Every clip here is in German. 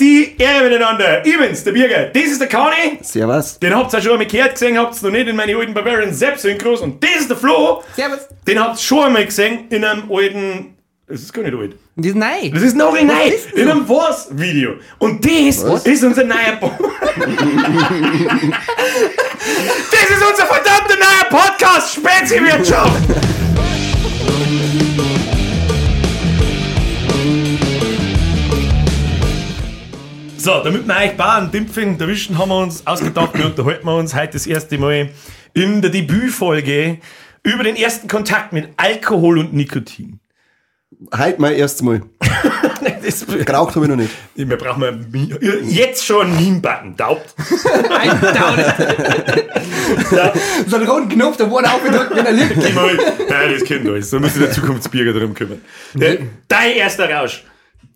die Ehre miteinander. Ich bin's, der Birger. Das ist der Kani. Servus. Den habt ihr schon einmal gehört gesehen, habt ihr noch nicht in meine alten Barbarian Sepp Synchros. Und das ist der Flo. Servus. Den habt ihr schon einmal gesehen in einem alten. Das ist gar nicht alt. Die ist nein. Das ist noch in Was neu. In einem Wars-Video. Und das ist unser neuer Das ist unser verdammter neuer Podcast, Speziwirtschaft. So, damit wir euch Bauern Dimpfing erwischen, haben wir uns ausgedacht, wir unterhalten wir uns heute das erste Mal in der Debütfolge über den ersten Kontakt mit Alkohol und Nikotin. Heute mein erstes Mal. Das, Geraucht habe ich noch nicht. wir brauchen Mi- jetzt schon einen Meme-Button, taubt. Ein Down. So einen roten Knopf, da wurde aufgedrückt, wenn er liegt. Geh mal. Nein, das kennt alles. Da sich der Zukunftsbürger darum kümmern. Der, dein erster Rausch.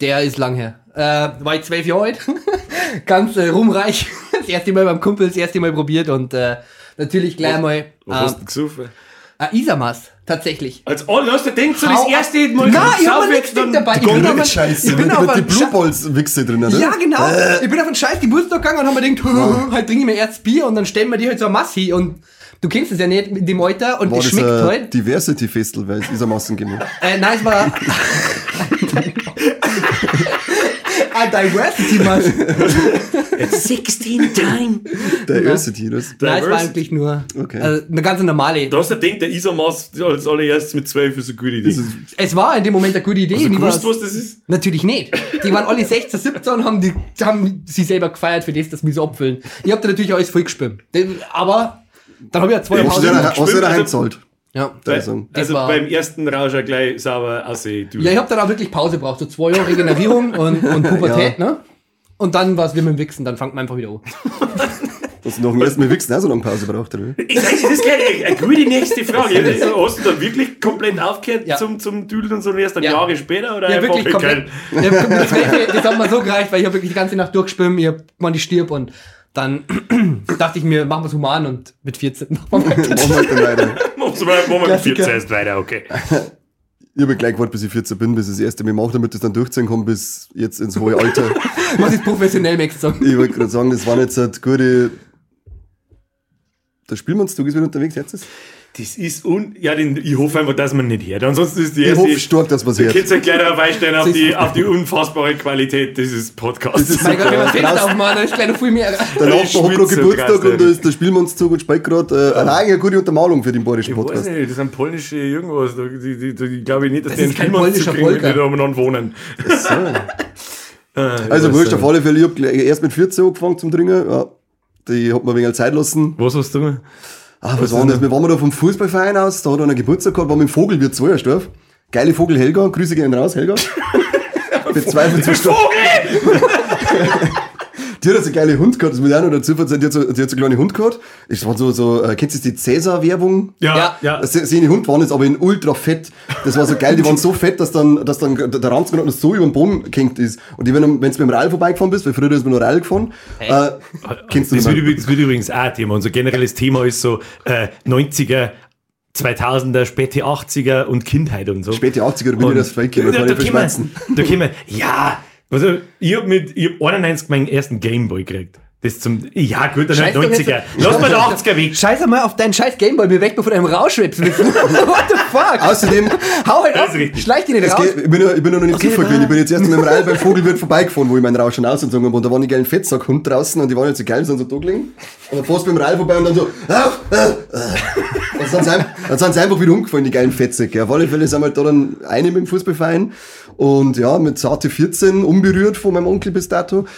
Der ist lang her. Äh, war ich zwölf Jahre alt. Ganz äh, rumreich. Das erste Mal beim Kumpel, das erste Mal probiert und äh, natürlich gleich mal Was hast äh, du gesoffen? äh, Isamas. Tatsächlich. Als alle hast du denkst du das erste. Mal Nein, ich hab nichts dann- dabei. Ich bin aber- Scheiße, ich bin mit, auf mit die Blue Balls Wichse drin, oder? Ja, genau. Ich bin auf einen scheiß Geburtstag gegangen und hab mir gedacht, halt trinke ich mir erst Bier und dann stellen wir die halt so eine Masse hin und du kennst es ja nicht in dem Alter und es schmeckt ein halt. Diversity Festival, weil es ist am Massen gemacht. Äh, nein, es war ein Diversity Mass. 16 time. Diversity, das. Nein, es war eigentlich nur Okay. äh, eine ganz normale. Du hast ja gedacht, der Isamas als allererstes mit 12 ist eine gute Idee. Es war in dem Moment eine gute Idee. Hast du gewusst, was das ist? Natürlich nicht. Die waren alle 16, 17 und haben, die, haben sie selber gefeiert für das, dass wir so abfüllen. Ich hab da natürlich alles voll gespielt. Aber dann habe ich ja zwei Hast du Pause. dir hast du daheim also- gezahlt? Ja. Das Also war- beim ersten Rausch auch gleich sauber aussehen. Du. ja, ich hab dann auch wirklich Pause gebraucht. So zwei Jahre Regenerierung und, und Pubertät, ne? Und dann war es wie mit dem Wichsen, dann fangt man einfach wieder an. Hast du nach dem ersten Mal Wichsen auch so lange Pause braucht, oder? Ich sag, das ist gleich eine, gute nächste Frage. Hast du dann wirklich komplett aufgehört Ja. zum, zum Düdeln und so erst dann Ja. Jahre später? Oder Ja, wirklich komplett. Ja, das, das hat mir so gereicht, weil ich hab wirklich die ganze Nacht durchgeschwimmt, ich hab mal die stirb und dann dachte ich mir, machen wir's human und mit 14 machen wir weiter. Machen wir halt dann weiter. Machen wir mal mit Klassiker. 14 erst weiter, okay. Ich habe gleich gewartet, bis ich 14 bin, bis ich das erste Mal mache, damit das dann durchziehen kann, bis jetzt ins hohe Alter. Muss ich professionell möchtest sagen. ich wollte gerade sagen, das waren jetzt halt gute. Der Spielmannstag ist wieder unterwegs jetzt. Ist. Das ist un... Ja, den, ich hoffe einfach, dass man nicht hört. Ansonsten ist die Ich erste... hoffe stark, dass man es Ihr hört. könnt euch gleich darauf einstellen, auf Das die, auf die unfassbare Qualität dieses Podcasts. ist Mein Gott, wenn Draußen- Fenster aufmachen, dann ist gleich noch viel mehr. Der Ich Nachbar hat gerade Geburtstag und da ist der Spielmannszug und spielt gerade äh, eine eigene gute Untermalung für den bayerischen ich weiß Podcast. nicht, das sind polnische irgendwas. Die, die, die, die, die glaube ich nicht, dass Das die einen ist kein Spielmann polnischer kriegen, die da umeinander wohnen. Also weiß wurscht, auf alle Fälle, ich hab gleich- erst mit 14 angefangen zum Trinken. Ja, die hat mir ein wenig Zeit lassen. Was hast du? Ah, was war das? Wir waren da vom Fußballverein aus, da hat einer Geburtstag gehabt, war mit dem Vogelwirt 2 Erstorf. Geile Vogel Helga, Grüße gehen raus, Helga. Bezweifelt zu stark. Die hat eine geile Hund gehabt, das muss ich auch noch dazu erzählen, die hat so, die hat so einen kleinen Hund gehabt. Es war so, so, äh, kennst du die Cäsar-Werbung? Ja, Ja. ja. Das seine Hund waren jetzt aber in ultra fett. Das war so geil, die waren so fett, dass dann, dass dann der Ranzen noch so über den Boden gehängt ist. Und die, wenn du mit dem Rall vorbeigefahren bist, weil früher ist man nur Rall gefahren, äh, kennst du Das das? wird, übrigens- das wird übrigens auch ein Thema. Unser generelles Thema ist so äh, 90er, 2000er, späte 80er und Kindheit und so. Späte 80er, da bin ich Und- das Fake, da, da, verschmerzen. da können wir, ja, also ich hab mit ich hab 91 meinen ersten Gameboy gekriegt. Das zum, ja gut, dann halt Scheiß doch jetzt- 90er. Lass mal der 80er weg. Scheiße mal auf deinen scheiß Gameboy, mir weg, bevor du einem rausschwebst. What the fuck? Außerdem, Hau halt ab, schleich die nicht raus. geht, ich bin ich bin noch nicht Okay, Zufall gewesen. Ich bin jetzt erst mit dem Rall beim Vogelwirt vorbeigefahren, wo ich meinen Rausch schon ausgezogen habe. Und da waren die geilen Fettsackhund draußen und die waren jetzt so geil, sind so da gelegen. Und dann fährst du mit dem Rall vorbei und dann so, ah, ah, ah. Dann sind sie, ein- dann sind sie einfach wieder umgefallen, die geilen Fettsäcke. Auf alle Fälle sind wir da dann eine mit dem Fußballverein. Und ja, mit zarte 14, unberührt von meinem Onkel bis dato.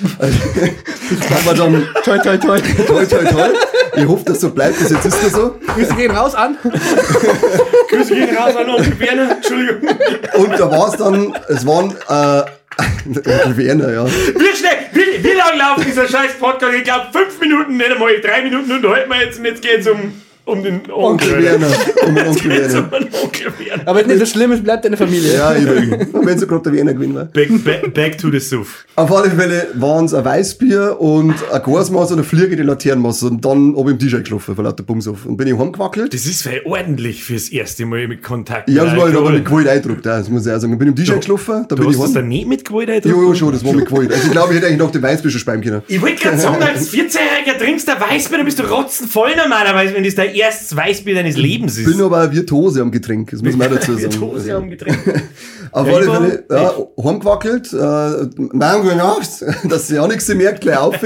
Das haben wir dann, Toi, toi, toi. toi, toi, toi. Ich hoffe, dass so bleibt, bis jetzt ist das so. Grüße gehen raus an. Grüße gehen raus an Onkel Werner. Entschuldigung. Und da war es dann, es waren, äh, Onkel Werner, ja. Wie schnell, wie, wie lang läuft dieser scheiß Podcast? Ich glaube fünf Minuten, nicht einmal drei Minuten unterhalten wir jetzt und jetzt geht's um, um den Onkel Onkel. Werner. Um den Onkel Jetzt Werner. den Onkel Werner. Aber nicht so schlimm, es bleibt deine Familie. Ja, eben. Wenn so gerade der Werner gewinnen war. Back, back, back to the Suff. Auf alle Fälle waren es ein Weißbier und ein Gasmaß und eine Fliege, die Laternenmaß. Und dann habe ich im T-Shirt geschlafen, von lauter Bums auf. Und bin ich heimgewackelt. Das ist weil ordentlich fürs erste Mal mit Kontakt. Ich hab's mal Alkohol. aber mit Gewalt eindruckt, ja, das muss ich auch sagen. Ich bin im T-Shirt geschlafen, da Du bin ich hast das heim. dann nicht mit Gewalt Jo, eindrückt? jo, schon, das war mit Gewalt. Also ich glaube, ich hätte eigentlich noch den Weißbier schon speimen können. Ich wollte gerade sagen, als 14-Jähriger trinkst du ein Weißbier, dann bist du rotzenvoll normalerweise, wenn das dein erstes Weißbier deines Lebens ist. Ich bin aber Virtuose am Getränk, das muss man auch dazu sagen. Dose am Getränk. Auf alle Fälle, ja, heimgewackelt, äh, meine gute Nacht, dass sie auch nichts merkt, gleich auf.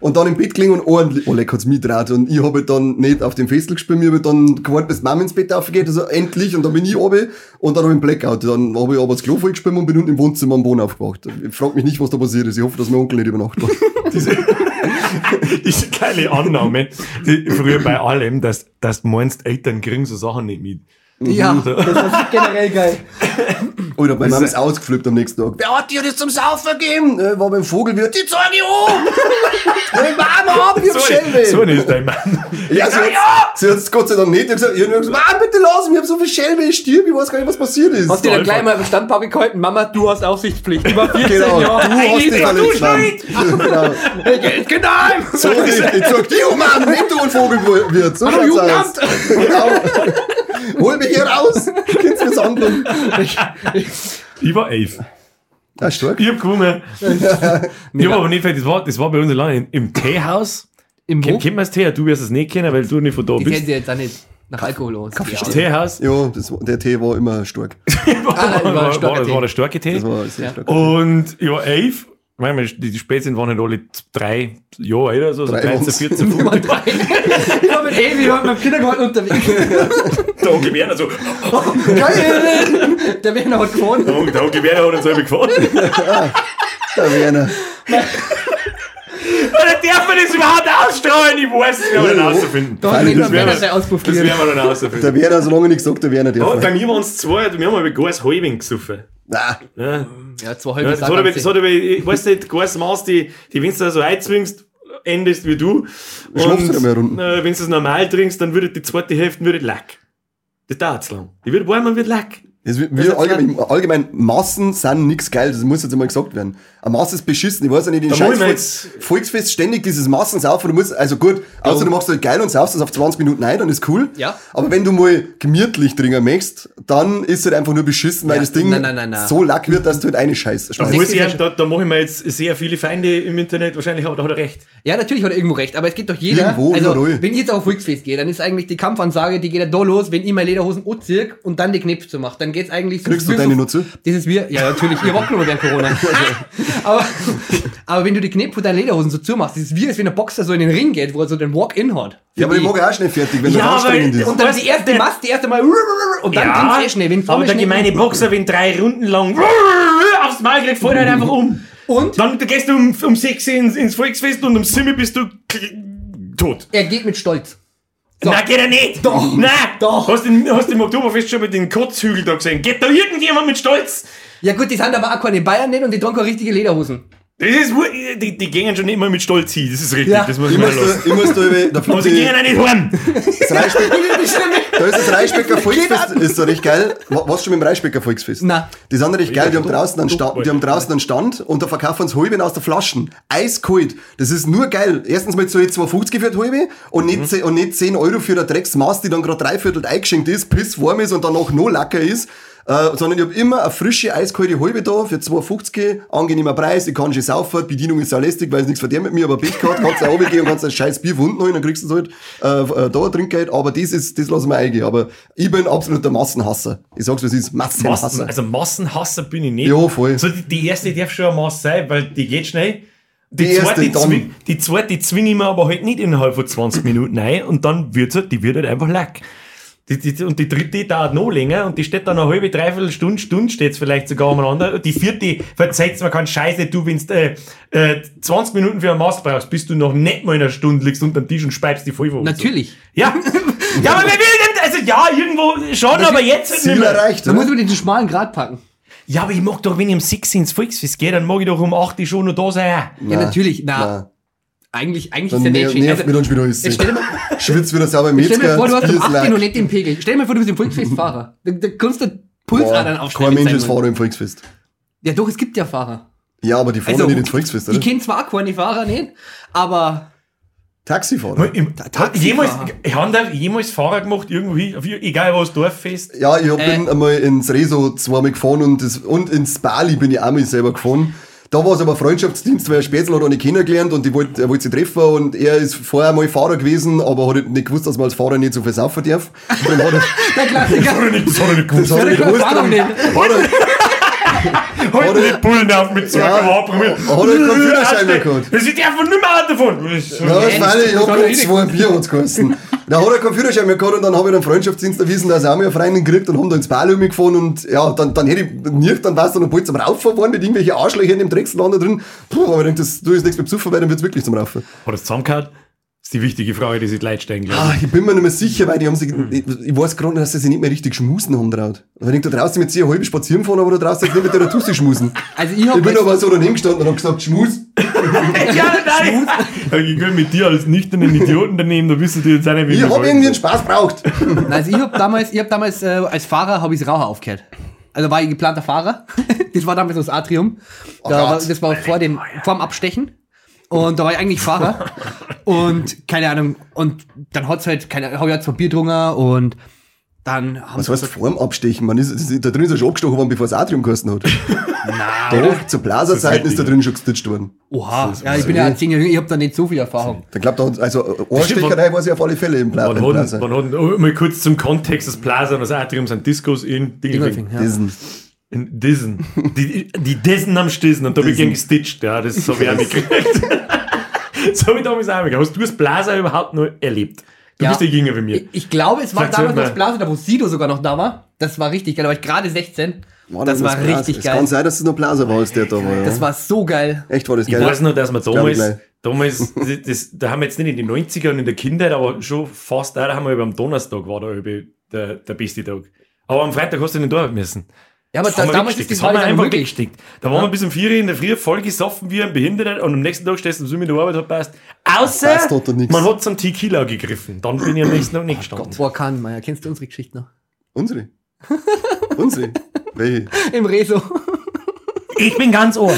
Und dann im Bett gelegen und ordentlich, oh leck, hat's mich draht. Und ich habe dann nicht auf dem Festel gespielt, ich habe dann gewartet, bis die Mama ins Bett aufgeht, also endlich, und dann bin ich oben und dann habe ich einen Blackout. Dann habe ich aber das Klo voll gespielt und bin unten im Wohnzimmer am Boden aufgewacht. Ich frage mich nicht, was da passiert ist. Ich hoffe, dass mein Onkel nicht über Nacht Diese, diese geile Annahme, früher bei allem, dass, dass du meinst, Eltern kriegen so Sachen nicht mit. Ja, das ist generell geil. Oder meine Mama ist ausgeflippt am nächsten Tag. Wer hat dir das zum Saufen gegeben? Äh, war beim Vogelwirt, die zeige ich um! Die Mama haben wir So, Schelle! so ist dein Mann. Ja, sie, ja! hat, sie hat's Gott sei Dank nicht. Ich hab gesagt, ich hab gesagt, ah, bitte lass mich, ich hab so viel Schelme, ich stirb, ich weiß gar nicht, was passiert ist. Hast du dann Einfach. gleich mal im Standpark gehalten, Mama, du hast Aufsichtspflicht. Über 14 genau, du Jahre. hast Eigentlich dich du Mann. schuld. genau. Geld genommen. So, ich, ich sag, die Mann, nimm du ein Vogelwirt. So Hallo, Jugendamt. Genau. Hol mich hier raus. Kennst du das Handlung? Ich war elf. Ah, stark. Ich hab gewonnen. ich hab aber nicht, das war, das war bei uns allein im, im Teehaus. Im Kennt man das Tee? Du wirst es nicht kennen, weil du nicht von da kennen bist. sie jetzt auch nicht nach Alkohol aus. Das Ja. Teehaus. Ja, das, war- der Tee war immer stark. war, Ah, war war, war, der starke Tee. Das war sehr Ja. stark. Und ich war elf. Meine, die, Spätzchen waren halt alle drei Jahre oder so, so Drei 13, waren's. 14, Wir waren 15. drei. Ich war mit Evi, wir waren beim Kindergarten unterwegs. Der Onkel Werner so, Geil! Der Werner hat gewonnen. der Onkel- der Onkel Werner hat uns selber gefahren. Der Werner. Oder darf man das überhaupt ausstrahlen? Ich weiß es, wir werden Ja, ja. herausfinden. Da Freilich, hat das werden wir dann herausfinden. Der Werner, solange nicht gesagt, der Werner Ja, darf. bei mir waren es zwei, wir haben aber Gas Halbing gesoffen. Ah, Ja. Ja, zwei Ja, halbe das aber, das hat aber, ich weiß nicht, Gas Maß, die, die, wenn du da so einzwingst, endest wie du. Du mehr Runden. äh, wenn du es normal trinkst, dann würde die zweite Hälfte würde lack. Das dauert zu lang. Die wird warm und wird lack. Das, wir, ist allgemein, allgemein, Massen sind nix geil, das muss jetzt einmal gesagt werden. Eine Masse ist beschissen, ich weiß ja nicht, in Da scheiß wollen wir Volk, jetzt- Volksfest ständig dieses Massensaufen, du musst, also gut, außer du machst halt geil und saufst das auf 20 Minuten ein, dann ist cool. Ja. Aber wenn du mal gemütlich trinken möchtest, dann ist es halt einfach nur beschissen, weil Ja, das Ding nein, nein, nein, nein. so lack wird, dass du halt eine Scheiße Da, schmeißt. muss ich, ja ja, da, da mache ich mir jetzt sehr viele Feinde im Internet, wahrscheinlich, aber da hat er recht. Ja, natürlich hat er irgendwo recht, aber es geht doch jeder. Irgendwo, also, überall. wenn ich jetzt auf Volksfest gehe, dann ist eigentlich die Kampfansage, die geht ja da los, wenn ich meine Lederhosen anziehe und dann die Knöpfe zu macht. Dann geht's eigentlich so. Kriegst du deine zu? Das ist wie, ja, natürlich, ihr wart nur während Corona. aber, aber wenn du die Knöpfe von deinen Lederhosen so zumachst, ist wie, als wenn ein Boxer so in den Ring geht, wo er so den Walk-In hat. Ja, aber ich mag ich auch schnell fertig, wenn Ja, das anstrengend ist. Und dann die erste Mast, die erste Mal, und dann bringt's eh schnell. Wenn aber der schnell- gemeine Boxer, wenn drei Runden lang aufs Maul kriegt, fällt halt einfach um. Und Dann gehst du um, um 6 ins, ins Volksfest und um 7 bist du tot. er geht mit Stolz. So. Nein, geht er nicht. Doch. Nein. Doch. Hast du im- hast du im Oktoberfest schon mal den Kotzhügel da gesehen? Geht da irgendjemand mit Stolz? Ja gut, die sind aber auch keine Bayern nicht und die tragen keine richtige Lederhosen. Das ist, die, die gehen schon immer mit Stolz hin. Das ist richtig. Ja. Das muss Ich muss, lassen. da, ich muss da über, da Aber sie gehen die- auch nicht heim. das Reisbeck, da ist das Reisbecker Volksfest, ist so recht geil. Wa- Was schon mit dem Reisbecker Volksfest? Na. Die sind recht geil, die haben draußen einen Stand, die haben draußen einen Stand und da verkaufen sie Halben aus der Flaschen. Eiskalt. Das ist nur geil. Erstens mal zahle ich 2,50 für die Halbe und nicht, ze- und nicht 10 Euro für eine Drecksmaß, die dann gerade dreiviertel eingeschenkt ist, piss warm ist und danach noch lecker ist. Äh, sondern ich habe immer eine frische, eiskalte Halbe da für 2,50, angenehmer Preis, ich kann schon saufen, die Bedienung ist sehr lästig, weil es nichts verdient mit mir, aber Pech gehabt, kannst du auch runtergehen und kannst ein scheiß Bier von unten holen, dann kriegst du es halt äh, äh, da ein Trinkgeld, aber das ist, das lassen wir eingehen. Aber ich bin absoluter Massenhasser. Ich sag's, was ist, Massen, Massenhasser. also Massenhasser bin ich nicht. Ja, voll. So, die, die erste darf schon eine Masse sein, weil die geht schnell. Die, Die erste zweite, zwing, die zweite zwinge ich mir aber halt nicht innerhalb von 20 Minuten ein und dann wird's halt, die wird halt einfach leck. Die, die, und die dritte die dauert noch länger und die steht dann eine halbe, dreiviertel Stunde, Stunde steht's vielleicht sogar umeinander. Die vierte verzeiht's mir keinen Scheiße, du, wenn's äh, äh, 20 Minuten für ein Maß brauchst, bis du noch nicht mal in einer Stunde liegst unter dem Tisch und speibst die voll vor. Natürlich. Ja. ja, aber wer will denn, also ja, irgendwo schon, aber jetzt Ziel nicht mehr. erreicht, Da muss man den schmalen Grad packen. Ja, aber ich mag doch, wenn ich um 6 ins Volksfest gehe, dann mag ich doch um 8 Uhr schon noch da sein. Ja, natürlich. Na, Na. Eigentlich, eigentlich Dann ist der nicht schön. nervt Also, mich dann schon wieder mal, Schwitzt wieder sauber im stell dir vor, du hast Bier um ist 18 leer. noch nicht den Pegel. Stell dir mal vor, du bist im Volksfestfahrer. Da, da kannst du Pulsadern aufstellen. Kein Mensch ist. Fahrer im Volksfest. Ja, doch, es gibt ja Fahrer. Ja, aber die fahren Also, ja nicht ins Volksfest, oder? Ich kenne zwar keine Fahrer nicht, aber Taxifahrer. Im, Taxifahrer. jemals, haben da jemals Fahrer gemacht, irgendwie, egal was, Dorffest? Ja, ich hab, Äh. bin einmal ins Reso zweimal gefahren und, das, und ins Bali bin ich auch mal selber gefahren. Da war es aber Freundschaftsdienst, weil er Spätzl hat auch nicht kennengelernt und ich wollt, er wollte sie treffen und er ist vorher mal Fahrer gewesen, aber hat nicht gewusst, dass man als Fahrer nicht so viel saufen darf. Darum hat er, der Klassiker. Das hat er nicht, das hat er nicht gewusst. das hat er nicht gewusst. Heute die Bullen auf mit zwei Ja, ja, probiert. hat er keinen Führerschein mehr gehabt. Das ist einfach nicht mehr fahren. Ja, das meine ich, ich hab soll grad eh zwei Bier hat's geheißen. Da hat er Führerschein mehr gehabt und dann habe ich den Freundschaftsdienst erwiesen, dass er auch mal eine Freundin gekriegt und haben da ins Bali gefahren und ja, dann, dann hätte ich nicht, dann warst du noch bald zum Rauffahren worden mit irgendwelchen Arschlöcher in dem Drecksland da drin. Puh, aber ich denke, das, du ist nichts mit Besuchen, weil dann wird's wirklich zum Raufen. Hat er es zusammengehauen? Das ist die wichtige Frage, die sich die Leute stellen, glaube Ah, ich bin mir nicht mehr sicher, weil die haben sich, ich, ich weiß gerade, dass sie sich nicht mehr richtig schmusen haben traut. Also ich denke, da draußen mit sie halbe spazieren fahren, aber da draußen nicht mit der Tussi schmusen. Also ich hab Ich bin aber so daneben gestanden und hab gesagt, Schmus. ich. Ja, nein! Ja, ich gehöre mit dir als nüchternen Idioten daneben, da wissen die jetzt auch nicht, wie Ich hab irgendwie einen Spaß braucht. Also ich habe damals, ich hab damals äh, als Fahrer habe ich Raucher aufgehört. Also war ich geplanter Fahrer. das war damals das Atrium. Da Gott. war, das war vor dem, vor dem Abstechen. Und da war ich eigentlich Fahrer. und keine Ahnung. Und dann hat's halt, keine Ahnung, hab ich halt zwei Bier getrunken und dann haben Was heißt vor dem Abstechen? Man ist, das ist, da drin ist er schon angestochen worden, bevor es Atrium gekostet hat. Na, Doch, zur Blaserzeiten ist ist da drin schon gestitcht worden. Oha, ja, ich bin ja zehn Jahre jünger, ich habe da nicht so viel Erfahrung. Da hat, also, stimmt, Ohrstecherei war sie auf alle Fälle im, Bla Man hat, Blaser. man hat, oh, mal kurz zum Kontext, das Plaza und das Atrium sind Discos in Dingelfing. Dingolfing, ja. Diesen. In Dissen. Die, die Dissen am Stissen und da habe ich gestitcht, ja, das habe ich auch mitgekriegt. so habe ich damals auch mitgekriegt. Hast du das Plaza überhaupt noch erlebt? Du Ja. bist ja jünger wie mir. Ich, ich glaube, es war Erzähl damals mal. das Blaser, da wo Sido sogar noch da war. Das war richtig geil, da war ich gerade 16. War das denn war Blaser? richtig Es geil. kann sein, dass es noch Blaser war, als der da war. Ja. Das war so geil. Echt war das Ich geil. weiß noch, dass ich damals, damals das, das, da haben wir jetzt nicht in den 90ern und in der Kindheit, aber schon fast da, da haben wir über am Donnerstag war da über der, der beste Tag. Aber am Freitag hast du nicht da müssen. Ja, aber Das da, haben wir damals ist das haben wir einfach weggesteckt. Da waren wir bis um 4 Uhr in der Früh voll gesoffen wie ein Behinderter und am nächsten Tag stehst du so mit der Arbeit passt. Außer Passt er nix. man hat zum Tequila gegriffen. Dann bin ich am nächsten Tag nicht gestanden. Boah, Kahnmeier, kennst du unsere Geschichte noch? Unsere. Unsere. Welche? Im Rezo. Ich bin ganz ohr.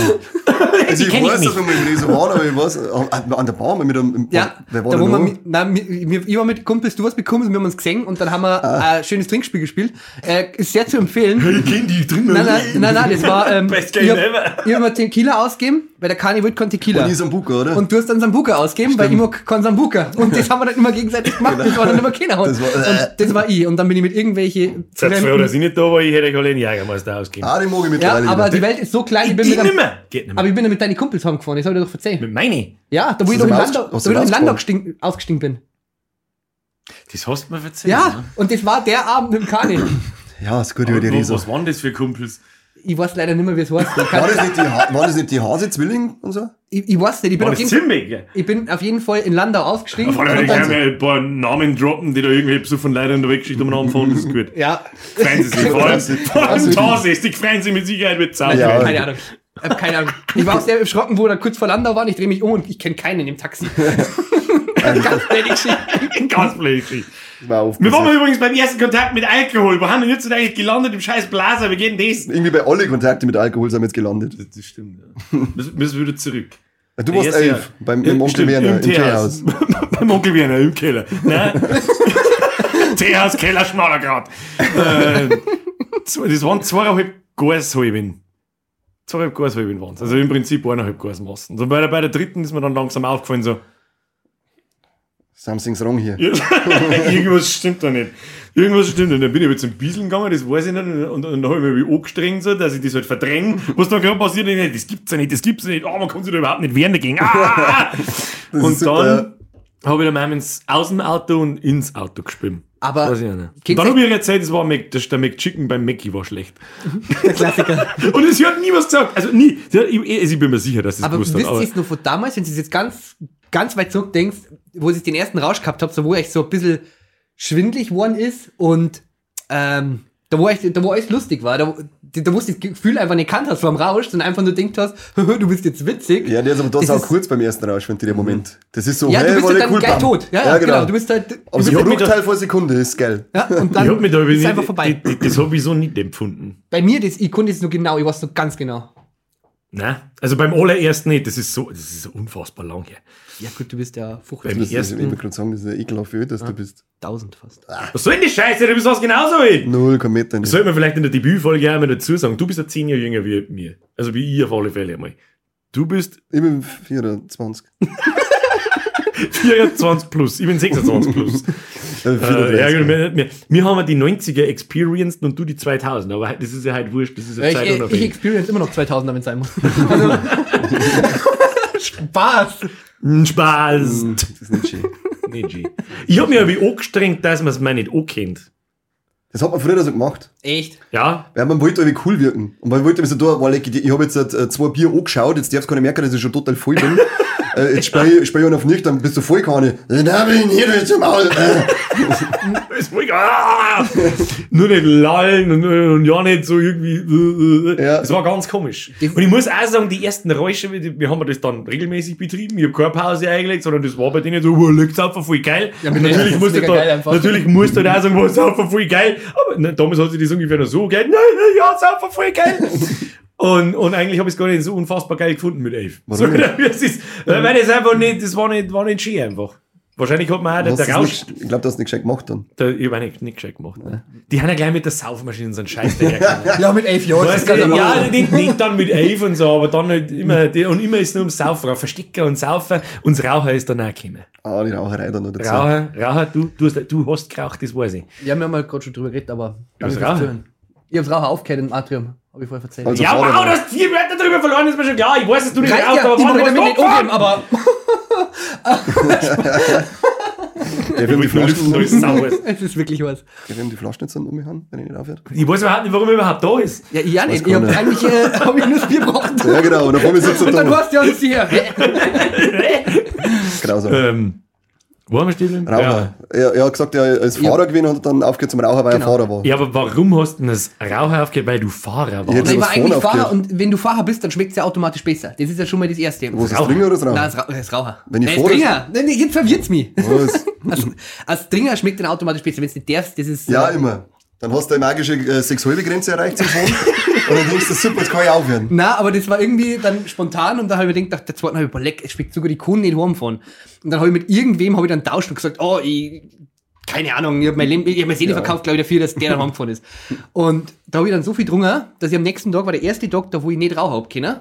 Also ich ich weiß, nicht. dass wir mal im waren, aber ich weiß, äh, an der Bar mit einem, Ja, wer war da wo wir, mit, wir, wir- ich war mit Kumpels, du warst mit Kumpels, wir haben uns gesehen und dann haben wir Ah. ein schönes Trinkspiel gespielt. Äh, ist sehr zu empfehlen. Ich kenn die drin. Nein, nein, nein, nein, das war, ähm, Best ich game hab, ever. ich hab mir Tequila ausgegeben, weil der Kani wollte kein Tequila. Und ich Sambuca, oder? Und du hast dann Sambuka ausgegeben, weil ich mag keinen Sambuka. Und das haben wir dann immer gegenseitig gemacht. Das war dann immer keiner. Das war- und das war ich. Und dann bin ich mit irgendwelche Seid froh, dass ich nicht da war, ich hätte alle einen Jägermeister ausgegeben. ah, den mag ich Ja, mittlerweile aber wieder. die Welt ist so klein, ich bin Geht mit nicht einem, mehr. Geht nicht aber mehr. ich bin ja mit deinen Kumpels heimgefahren, das habe ich dir doch erzählt. Mit meine. Ja, da wo ich du im das Landau, da wo ich im Landau bin. Das hast du mir erzählt. Ja, und das war der Abend mit dem Kani. Ja, ist gut über die ne? Reso. Was waren das für Kumpels? Ich weiß leider nicht mehr, wie es heißt. War das nicht die, ha war das nicht die Hase-Zwilling und so? ich, ich weiß nicht, ich bin, War auf das jeden, Zimmeck? ich bin auf jeden Fall in Landau ausgestiegen. Vor allem, und ich kann mir ein paar Namen droppen, die da irgendwie so von Leuten da weggeschickt haben und anfangen, das ist gut. ja, Freuen sie sich. Vor allem, vor allem also- Tarsis, die freuen sich mit Sicherheit mit Zahn. Ja. keine Ahnung. Ich hab keine Ahnung. Ich war auch sehr erschrocken, wo da kurz vor Landau waren. Ich drehe mich um und ich kenne keinen im Taxi. Ganz blöde Geschichte. Ganz blöd. War auf. Wir waren übrigens beim ersten Kontakt mit Alkohol. Wo haben wir jetzt eigentlich gelandet im scheiß Blaser? Wie geht denn das? Irgendwie bei alle Kontakte mit Alkohol sind wir jetzt gelandet. Das stimmt, ja. Müssen müssen wir wieder zurück. Du warst elf, Jahr. beim Ja, im Onkel stimmt, Werner, im Teehaus. Teehaus. beim Onkel Werner im Keller. Nein. Teehaus, Keller, Schmallergrad. Äh, zwei- das waren zweieinhalb Gashalben. Zweieinhalb Gashalben waren es. Also im Prinzip eineinhalb Gasmassen. Und bei der, bei der dritten ist mir dann langsam aufgefallen, so, Something's wrong hier. irgendwas stimmt da nicht. Irgendwas stimmt nicht. Dann bin ich aber zum Bieseln gegangen, das weiß ich nicht. Und, und dann habe ich mich angestrengt, so, dass ich das halt verdränge. Was dann gerade passiert, ich das gibt's ja nicht, das gibt's ja nicht. Oh, man kann sich da überhaupt nicht wehren dagegen. Ah! Und dann habe ich dann meistens aus dem Auto und ins Auto gespielt. Aber Weiß ich auch nicht. Und kennst dann du- habe ich ihr erzählt, das war Mac, das, der McChicken beim Mackie war schlecht. Der Klassiker. Und sie hat nie was gesagt. Also nie. Hat, ich, ich bin mir sicher, dass es Aber gewusst wisst hat. ihr Aber es nur von damals, wenn du jetzt ganz, ganz weit zurück denkst, wo sie den ersten Rausch gehabt habt, so wo euch so ein bisschen schwindlig worden ist und ähm, Da wo, echt, da wo alles lustig war, da, da wo du das Gefühl einfach nicht kannt hast vom Rausch, sondern einfach nur denkt hast, du bist jetzt witzig. Ja, der ist aber das, Das auch ist- kurz beim ersten Rausch, finde ich, der Moment. Das ist so, Ja, du bist ja dann gleich tot. Ja, ja, genau. Du bist halt, aber so Ich ein mich Bruchteil von Sekunde ist geil. ja, und Ich dann hab mich da ist einfach vorbei. Das, das habe ich so nicht empfunden. Bei mir, das, ich konnte es nur genau, ich weiß noch ganz genau. Nein, also beim allerersten nicht. Das ist so, das ist so unfassbar lang her. Ja gut, du bist ja 50, Beim Das ersten- ich gerade sagen, das ist ein ekelhaft für dass du bist. 1000 fast. Was soll denn die Scheiße? Du bist was genauso alt. Null Meter nicht. Sollte man vielleicht in der Debütfolge einmal dazu sagen, du bist ja zehn Jahre jünger wie mir. Also wie ich auf alle Fälle einmal. Du bist Ich bin 24. 24 plus, ich bin 26 plus. Äh, äh, 34. ja, genau, wir, wir, wir haben ja die 90er experienced und du die 2000 aber das ist ja halt wurscht, das ist ja ich, ich experience immer noch 2000, wenn es sein muss. Also, Spaß. Mm, Spaß. das ist nicht schön. G. Ich hab mich aber angestrengt, dass man es mir nicht ankennt. Das hat man früher so gemacht. Echt? Ja? Weil man wollte irgendwie cool wirken. Und man wollte mir so da, weil ich, habe jetzt äh, zwei Bier angeschaut, jetzt darfst du gar nicht merken, dass ich schon total voll bin. äh, jetzt spiele ich, spiel ich auf nicht, dann bist du voll keine. Dann bin ich hier zum Maul. Äh. Ist! Nur nicht lallen und, und ja nicht so irgendwie. äh, äh. Ja. Das war ganz komisch. Und ich muss auch sagen, die ersten Räusche, wir wir haben das dann regelmäßig betrieben. Ich habe keine Pause eingelegt, sondern das war bei denen so, oh, legt's einfach voll geil. Ja, natürlich ist musst du da, geil einfach. natürlich musst du da auch sagen, was einfach voll geil. Aber ne, damals hat sich das ungefähr noch so geil. Nein, nein, ja, ist einfach voll geil. Und, und eigentlich habe ich es gar nicht so unfassbar geil gefunden mit elf. Warum So, es ist. Weil das einfach nicht, das war nicht, war nicht schön einfach. Wahrscheinlich hat man auch du's Rausch. nicht- Ich glaube, du hast nicht gescheit gemacht dann. Da, ich habe nicht, nicht gescheit gemacht. Ne? Die haben ja gleich mit der Saufmaschine so einen Scheiß dahergekommen. Ja, mit elf Jahren. Weißt du, ja, nicht, nicht dann mit elf und so, aber dann halt immer, die, und immer ist es nur ums Saufen, Verstecken und Saufen. Und das Rauchen ist dann auch gekommen. Ah, die Raucherei dann noch dazu. Rauchen, Rauchen, du, du, hast, du hast geraucht, das weiß ich. Ja, wir haben ja gerade schon drüber geredet, aber. Ich Rauchen? erzählen? Ich hab's Raucher aufgehört im Atrium. Hab ich vorher erzählt. Also ja, wow, hast vier Wörter drüber verloren, ist mir schon klar. Ich weiß, dass du nicht Reicht rauchst, ja, aber die wann wollen hast damit nicht umgehen, aber. Der will die Flaschen, Ich der es ist wirklich was. will die Flaschen jetzt dann umhauen, wenn ich nicht aufhört. weiß überhaupt nicht, warum er überhaupt da ist. Ja, ich auch nicht. Ich hab eigentlich äh, hab ich nur das Bier gebraucht. Ja, genau, und dann sitzt er Und dann da. hast du ja alles hier. Grausam. Ähm, wo haben wir stehen? Raucher. Er, er hat gesagt, er ist Ja. Fahrer gewesen und hat dann aufgehört zum Raucher, weil Genau. er Fahrer war. Ja, aber warum hast du denn das Rauchen aufgehört, weil du Fahrer warst? Jetzt- Ich was war eigentlich Fahrer aufgehört. und wenn du Fahrer bist, dann schmeckt es ja automatisch besser. Das ist ja schon mal das Erste. Was ist das Raucher. Dringer oder das Nein, Raucher? das, Ra das Raucher. Wenn ich Nein, Dringer. Nein, nein, jetzt verwirrt's mich. Was? Also, als Dringer schmeckt dann automatisch besser. Wenn du nicht darfst, das ist. Ja, immer. Dann hast du eine magische äh, sexuelle Grenze erreicht zum Fahren. und dann denkst du, super, jetzt kann ich aufhören. Na, aber das war irgendwie dann spontan und dann habe ich mir gedacht, der zweiten habe ich, leck, es schmeckt sogar die Kuh nicht von. Und dann habe ich mit irgendwem habe ich dann tauscht und gesagt, oh, ich, keine Ahnung, ich habe mein Leben, ich habe meine Seele verkauft, glaube ich, dafür, dass der dann heimgefahren ist. Und da habe ich dann so viel drungen, dass ich am nächsten Tag war der erste Tag, da wo ich nicht rauchen habe können.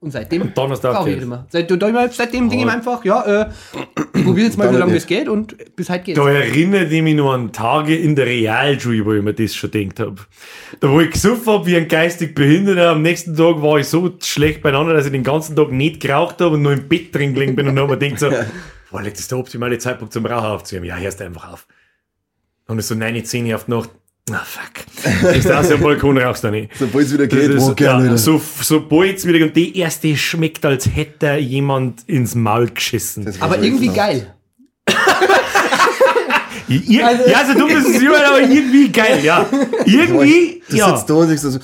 Und seitdem Und dann hast du rauche ich mehr. Seit, seitdem denke ich mir einfach, ja, äh, ich probiere jetzt mal, wie lange das geht und bis heute geht's. Da erinnert ich mich noch an Tage in der Realschule, wo ich mir das schon gedacht habe. Da wo ich gesoffen habe wie ein geistig Behinderter, am nächsten Tag war ich so schlecht beieinander, dass ich den ganzen Tag nicht geraucht habe und nur im Bett drin gelegen bin und habe mir gedacht so, boah, das ist der optimale Zeitpunkt zum Rauchen aufzuhören. Ja, hörst du einfach auf. Und es so 9, 10 auf die Nacht. Na fuck. Ist aus dem Balkon rauchst du nicht. Sobald es wieder Das geht, ist- wo gerne ja, wieder. so, sobald es wieder, und die erste schmeckt, als hätte jemand ins Maul geschissen. Das aber so irgendwie ekelhaft. geil. Ihr, Also- ja, also du bist es immer, aber irgendwie geil, ja. Irgendwie, Du ja. sitzt da und denkst so,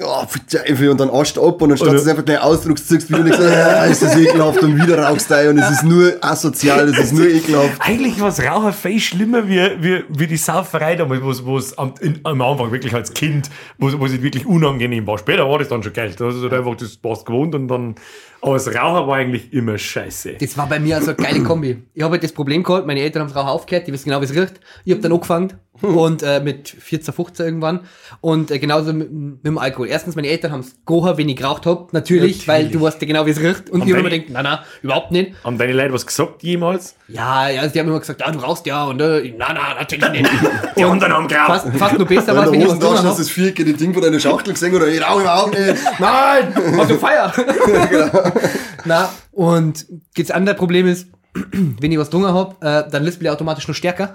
oh, Teufel, und dann aschst du ab und dann statt du einfach gleich ausdruckst, ziehst wieder nichts, ah, ist das ekelhaft und wieder rauchst du ein und es ist nur asozial, es ist nur ekelhaft. Eigentlich war das Rauchen viel schlimmer wie, wie, wie die Sauferei damals, wo es- wo es am, in, am Anfang wirklich als Kind, wo, es- wo es wirklich unangenehm war. Später war das dann schon geil. Da hast du halt einfach das warst gewohnt und dann, aber das Rauchen war eigentlich immer scheiße. Das war bei mir also eine geile Kombi. Ich habe halt das Problem gehabt, meine Eltern haben das Rauchen aufgehört, die wissen genau, wie es riecht. Ich habe dann angefangen und äh, mit 14, 15 irgendwann und äh, genauso mit, mit dem Alkohol. Erstens, meine Eltern haben es gehochen, wenn ich geraucht habe, natürlich, weil du weißt ja genau, wie es riecht. Und Haben ich habe mir deine- gedacht, nein, nein, überhaupt nicht. Haben deine Leute was gesagt jemals? Ja, ja, die haben immer gesagt, ja, du rauchst ja und äh, nein, nein, natürlich nicht. Die anderen haben geraucht. fast, fast nur besser in wenn ich was hast habe. das Viereck, die Ding von deiner Schachtel gesehen oder ich rauche überhaupt nicht. Nein, hast du Feier. Na, und das andere Problem ist, wenn ich was getrunken hab, äh, dann lispel ich automatisch nur stärker.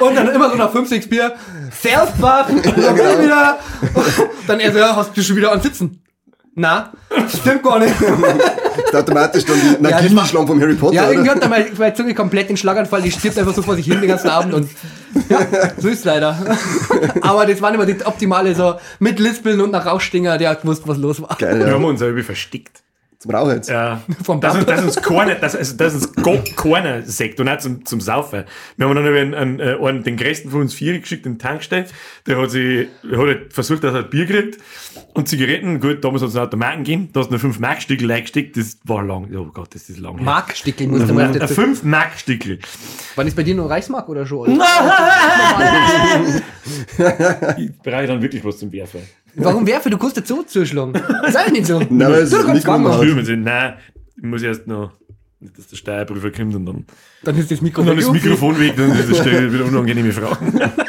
Und dann immer so nach 5, 6 Bier, Selfbad, dann wieder. Dann er so, ja, hast du schon wieder an Sitzen. Na, stimmt gar nicht. Das ist automatisch dann die Nagini-Schlange vom Harry Potter, Ja, irgendwie oder? hat da meine, meine Zunge komplett den Schlaganfall, die stirbt einfach so vor sich hin den ganzen Abend und ja, so ist leider. Aber das waren immer die optimale, so mit Lispeln und nach Rauchstinger, der hat gewusst, was los war. Geil, Wir ja. haben uns irgendwie versteckt. Zum Rauchen jetzt. Ja. Vom uns, Papa. dass uns keiner, also, dass uns gar keiner sagt und auch zum, zum Saufen. Wir haben dann einen, einen, äh, einen, den größten von uns vier geschickt in den Tankstelle. Der hat sich, hat halt versucht, dass er Bier kriegt. Und Zigaretten, gut, damals hat es einen Automaten gegeben. Da hast du noch fünf Markstückel reingesteckt. Das war lang. Oh Gott, das ist lang. Markstickel musst du mal Ein dazu. fünf Markstückel. Wann ist bei dir nur Reichsmark oder schon? Ich bereite dann wirklich was zum Werfen. Warum werfe? Du kannst dazu zuschlagen. Das ist auch nicht so. Nein, weil es du macht. Filmen sie, nein, ich muss erst noch, nicht, dass der Steuerprüfer kommt und dann, Dann ist das Mikro und dann ist das weg. Mikrofon weg, dann ist das stelle wieder unangenehme Fragen.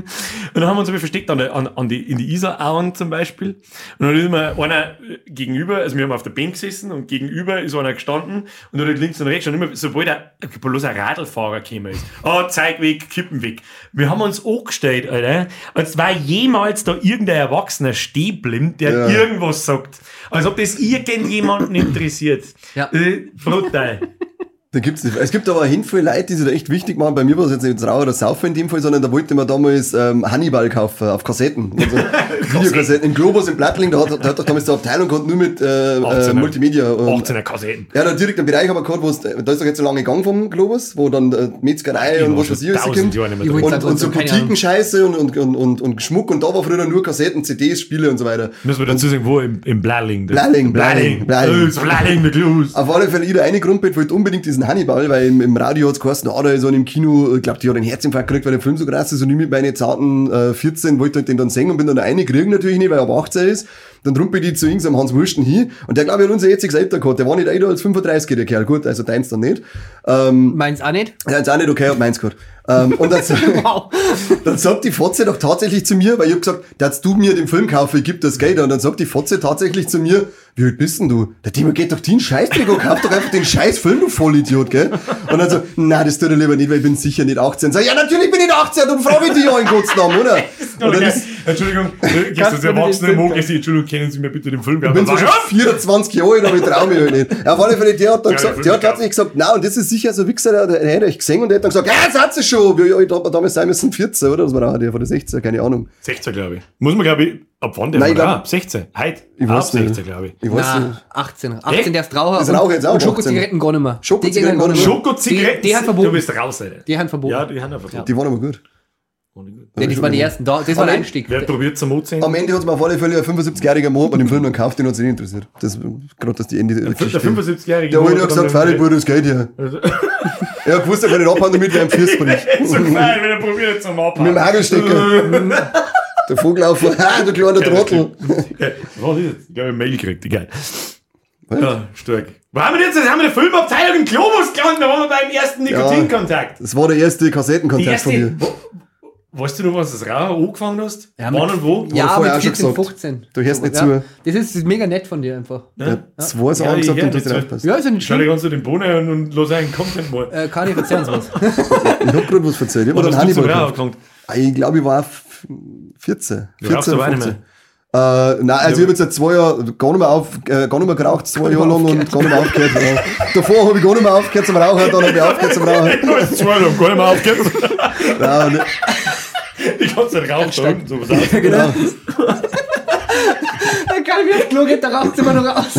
Und dann haben wir uns aber versteckt an, der, an, an die, in die Isarauen zum Beispiel. Und dann ist immer einer gegenüber, also wir haben auf der Bank gesessen und gegenüber ist einer gestanden und dann hat links und rechts und immer, sobald er bloß ein Radlfahrer gekommen ist, oh, Zeig weg, Kippen weg. Wir haben uns angestellt, Alter, als war jemals da irgendein Erwachsener stehen bleiben, der Ja. irgendwas sagt. Als ob das irgendjemanden interessiert. Ja. Äh, brutal. Da gibt's nicht. Es gibt aber hin viele Leute, die sich da echt wichtig machen. Bei mir war es jetzt nicht Rauch oder Saufen in dem Fall, sondern da wollte man damals ähm, Hannibal kaufen auf Kassetten. Also Videokassetten. Im Globus in Plattling, da hat, da hat doch damals die Abteilung gehabt, nur mit äh, äh, 18er. Multimedia. Und, 18er Kassetten. ja, da direkt einen Bereich aber gehabt, wo es, da ist doch jetzt so lange Gang vom Globus, wo dann äh, Metzgerei und was weiß ich alles kommt. Und, und so. Boutiquenscheiße und, und, und, und, und Schmuck und da war früher nur Kassetten, CDs, Spiele und so weiter. Müssen wir dazu sagen, wo? Im, im Blalling. Das- Blalling, Blalling, Blalling. Äh, Blalling, der Klus. Auf alle Fälle, jeder eine Grundbild wollte unbedingt diesen Hannibal, weil im, im Radio hat's geheißen, ah, da ist einer im Kino, ich glaube, die hat einen Herzinfarkt gekriegt, weil der Film so krass ist und ich mit meinen zarten äh, 14 wollte halt den dann singen und bin dann eine kriegen natürlich nicht, weil er ab 18 ist. Dann trumpel ich zu irgendeinem Hans Wursten hin und der, glaube ich, hat unser jetziges Alter gehabt. Der war nicht älter als 35, der Kerl. Gut, also deins dann nicht. Ähm, Meins auch nicht. ja, ist auch nicht okay, hat meins gehabt. Ähm, und dann, Wow. dann sagt die Fotze doch tatsächlich zu mir, weil ich hab gesagt, darfst du mir den Film kaufen, ich geb das Geld. Und dann sagt die Fotze tatsächlich zu mir, wie alt bist denn du? Der Thema geht doch den Scheißdreck und kauf doch einfach den scheiß Film, du Vollidiot, gell? Und dann so, na, das tut er lieber nicht, weil ich bin sicher nicht 18. Sag, ja, natürlich bin ich 18 und frage ich dich ja in kurzen Namen, oder? Und dann ist, Entschuldigung, du mir Erwachsene, mag ich Entschuldigung, kennen Sie mir bitte den Film? ich bin so schon 24 Jahre alt, aber ich trau mich halt nicht. Ja, auf alle Fälle, der hat dann Ja, gesagt, der der hat tatsächlich gesagt, na, und das ist sicher so ein Wichser, der, der hätte ich gesehen und der hat dann gesagt, ja, jetzt hat sie schon. Ja, ja, ich hab damals sein müssen 14, oder? Das war der von der 16, keine Ahnung. 16, glaube ich. Muss man, glaube ich, ab wann der Nein, glaub- Ah, ab 16. Heute. Ich ab weiß nicht. 16, glaube ich. Ich weiß Na, nicht. 18. 18 Echt? darfst rauchen. Das rauche jetzt auch, Und 18. Schokozigaretten gar nicht mehr. Schokozigaretten gar nicht mehr. Schokozigaretten, Die, die haben du verboten. bist raus, Alter. Die haben verboten. Ja, die haben verboten. Die waren aber gut. Ja, das waren die ersten. Da, das war der Einstieg. Wer probiert zum Mozart? Am Ende hat mir auf alle Fälle ein 75-jähriger Mann bei dem Film gekauft, den hat sich nicht interessiert. Das gerade das die Ende der Der Geschichte. 75-jährige Der hat gesagt, dann- Bruder, das geht ja. Er hat gewusst, er kann nicht abhauen damit, wer im Fürst bricht. So geil, wenn er probiert zum Abhauen. Mit dem Hagelstecker. Der Vogelaufer, ah, du kleiner Trottel. Was ist jetzt? Ich habe eine Mail gekriegt, egal. Ja, stark. Wo haben wir jetzt? Jetzt haben wir eine Filmabteilung im Globus gelandet, da waren wir beim ersten Nikotinkontakt. Das war der erste Kassettenkontakt von erste. Weißt du noch, was das Rauchen angefangen hast? Ja, Wann mit- und wo? Ja, mit auch schon 14, gesagt. 15. Du hörst nicht ja. zu. Das ist, das ist mega nett von dir einfach. Der hat zwei Sachen Ja, gesagt und du zu. aufpasst. Ja, ist ja nicht Schau dir schlimm. ganz zu den Bohnen und, und los einen Content mal. Äh, kann ich erzählen was. Ich hab grad was erzählt. Ich hab dann du Hannibal? Ah, Ich glaube, ich war f- 14. Du rauchst 14 aber oder auch nicht 15. Äh, nein, also ich habe jetzt seit zwei Jahren gar nicht mehr, auf, äh, gar nicht mehr geraucht, zwei Jahre lang und gar nicht mehr aufgehört. Ja. Davor habe ich gar nicht mehr aufgehört zum Rauchen, dann habe ich aufgehört zum Rauchen. Zwei, hab gar nicht mehr aufgehört. Nein, und, Ich kann's nicht rauchen. So was aus. genau. Dann kann ich wieder aufs Klo gehen, da raucht immer noch raus.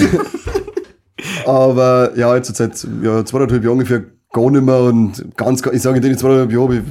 Aber ja, jetzt seit ja, zweieinhalb Jahren ungefähr gar nicht mehr und ganz, ich sage in den zweieinhalb Jahren habe ich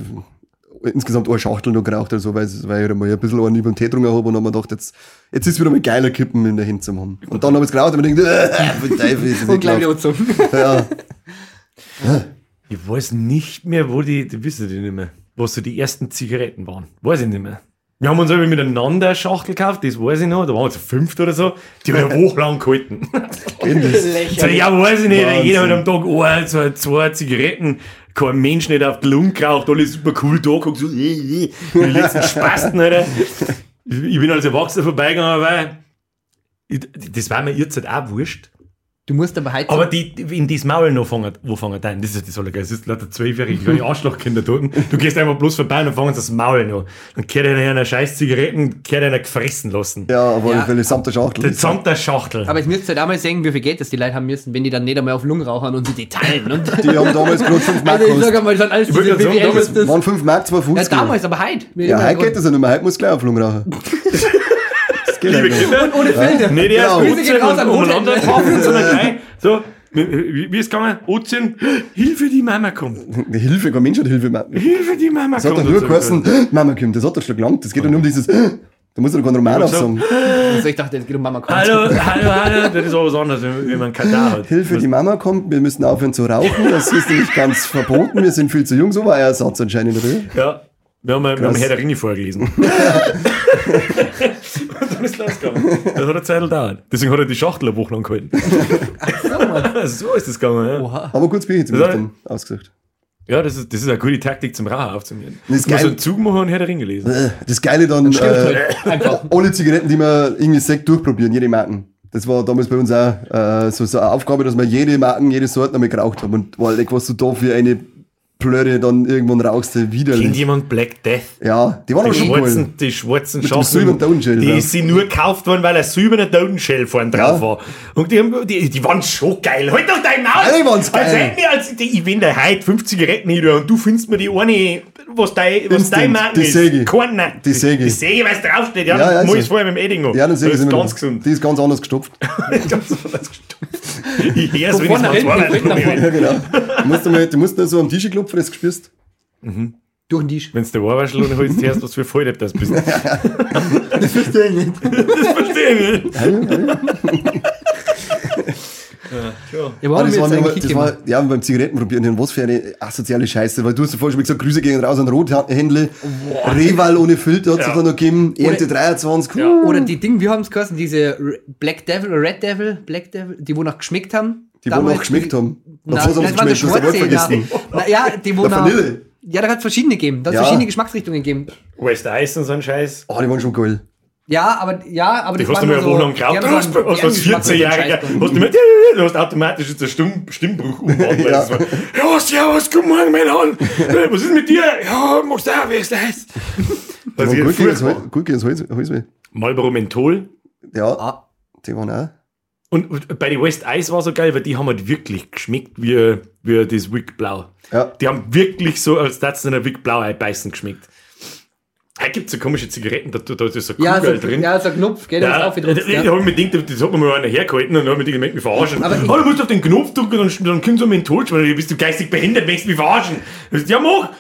insgesamt eine Schachtel noch geraucht, also, weil, weil ich halt mal ein bisschen einen über den Tee getrunken habe und dann habe ich mir gedacht, jetzt, jetzt ist wieder mal geiler Kippen in der Hand zu haben. Und dann habe ich es geraucht und mir gedacht, äh, Teufel ist Und gleich wieder. Ja, Ich weiß nicht mehr, wo die, die wissen die nicht mehr, wo so die ersten Zigaretten waren. Weiß ich nicht mehr. Wir haben uns irgendwie miteinander eine Schachtel gekauft, das weiß ich noch, da waren wir zu fünft oder so, die haben ja wochenlang gehalten. so, ja, weiß ich nicht, Wahnsinn. jeder hat am Tag ein, zwei, zwei Zigaretten, kein Mensch nicht auf die Lunge geraucht, alles super cool da, guckt so, äh, äh, die letzten Spasten, Alter. Ich bin als Erwachsener vorbeigegangen, weil das war mir jetzt halt auch wurscht. Du musst aber halt. Aber die, die in das Maul noch fangen, wo fangen die an? Das ist das Allergeil. Das ist lauter zwölfjährige kleine Arschlochkinder dort. Du gehst einfach bloß vorbei und dann fangen sie das Maul noch. Dann kehrt einer einer scheiß Zigaretten, kehrt einer gefressen lassen. Ja, aber Ja. ja. die samt der Schachtel. Der samt der Schachtel. aber ich müsste halt einmal sehen, wie viel Geld das die Leute haben müssen, wenn die dann nicht einmal auf Lungen rauchen und sie die teilen. Und Die haben damals gerade 5 Mark also ich sag das sind alles Ich diese sagen, damals das- Waren 5 Mark, Ja, 2,50. damals, aber heute. Ja, heute geht das ja nicht mehr. Heute muss gleich auf Lungen rauchen. Das Liebe. Kinder, Und ohne Filter. Nee, der Genau. ist gehen raus an um einen anderen Hafen, sondern gleich. So, wie wie ist es gegangen? Ozean, Hilfe, die Mama kommt. Die Hilfe, kein Mensch hat Hilfe. Das Hilfe, die Mama hat kommt. doch nur Und so. geheißen, Mama kommt. Das hat doch schon gelangt. Das geht doch nur um dieses, da muss doch keinen Roman aufsagen. Also ich dachte, es geht um Mama kommt. Hallo, hallo, hallo. Das ist aber was anderes, wenn man Katar hat. Hilfe, die Mama kommt, wir müssen aufhören zu rauchen. Das ist nämlich ganz verboten. Wir sind viel zu jung. So war euer Satz anscheinend, oder? Ja. Wir haben, wir haben. Herr der Ringe vorgelesen. ist losgegangen. Das hat eine Zeit gedauert. Deswegen hat er die Schachtel eine Woche lang gehalten. so ist das gegangen, ja. Oha. Aber kurz Bier zumindest dann ausgesucht. Ja, das ist, das ist eine gute Taktik zum Rauchen aufzunehmen. Das ist Du musst geil. einen Zug machen und Herr der Ringe lesen. Äh, Das Geile dann, äh, alle Zigaretten, die wir irgendwie Sekt durchprobieren, jede Marken. Das war damals bei uns auch äh, so, so eine Aufgabe, dass wir jede Marken, jede Sorte einmal geraucht haben. Und war like, was du da für eine Plöre dann irgendwann rauchst, wieder. Kennt jemand Black Death? Ja, die waren Die schon schwarzen, cool. die schwarzen Totenschell die drauf. sind nur gekauft worden, weil ein silberner Totenschell vorne drauf Ja. war. Und die, haben, die, die waren schon geil. Halt doch dein Maul! Alle waren's geil. Als wir als, die, ich wenn der heute 50 Zigaretten hier und du findest mir die eine, was dein, was dein Marken die ist. Säge. Keine. Die Säge. Die Säge, weil es draufsteht. Ja, Ja, ja, ja muss so. ich vorher mit dem Edding Ja, dann sehe ich das es ist ganz noch. gesund. Die ist ganz anders gestopft. ganz anders gestopft. Ich hör's, wenn ich es mal vorne. ja, genau. Du musst, du musst nur so am Tisch klopfen, das gespürst. Durch den Tisch. Wenn du der Ohrwaschel und holst, hörst, was für Volldepp das bist. das Das verstehe ich nicht. verstehe ich nicht. Ja, warum das war, das war, ja, beim Zigarettenprobieren, was für eine asoziale Scheiße, weil du hast ja vorhin schon gesagt, Grüße gehen raus an Rothändle, Reval ohne Filter hat es Ja. dann noch gegeben, Ernte Oder- 23, Ja. Oder die Ding, wir haben es geheißen, diese Black Devil Red Devil, Black Devil, die wo noch geschmeckt haben. Die wo Damals- noch geschmeckt haben. Na, Davor haben sie das waren die geschmeckt, das hast du schwarze, Wort vergessen. na, na, ja, die wo Der noch, Vanille. Ja, da hat es verschiedene gegeben. Da hat Ja. verschiedene Geschmacksrichtungen gegeben. West Ice und so ein Scheiß. Oh, die waren schon geil. Ja, aber, ja, aber Die das hast du war eine Woche lang haben Du so hast einen du hast so einen 14-Jähriger, Scheiß hast du mit, du hast automatisch jetzt einen Stimm, Stimmbruch umgebaut. Ja. ja. ja, servus, guten Morgen, mein Hahn. Äh, Was ist mit dir? Ja, magst du auch West Ice? Also, das. Hol- gut gegen das Holz- Holzweh. Marlboro Menthol. Ja, Ah, die waren auch. Und und bei den West Ice war so geil, weil die haben halt wirklich geschmeckt wie, wie das Wick Blau. Ja. Die haben wirklich so, als das in ein Wick Blau einbeißen geschmeckt. Da gibt es so komische Zigaretten, da, da, da ist so eine ja, Kugel so, drin. ja, so ein Knopf, der Ja, ist da, aufgedrückt. Ja. ich mir gedacht, das hat mir mal einer hergehalten und dann hab ich gedacht, mich verarschen. Aber oh, du musst auf den Knopf drücken, dann, dann kommt so ein Mentholschwein, bist du geistig behindert, du mich verarschen? Ja, mach!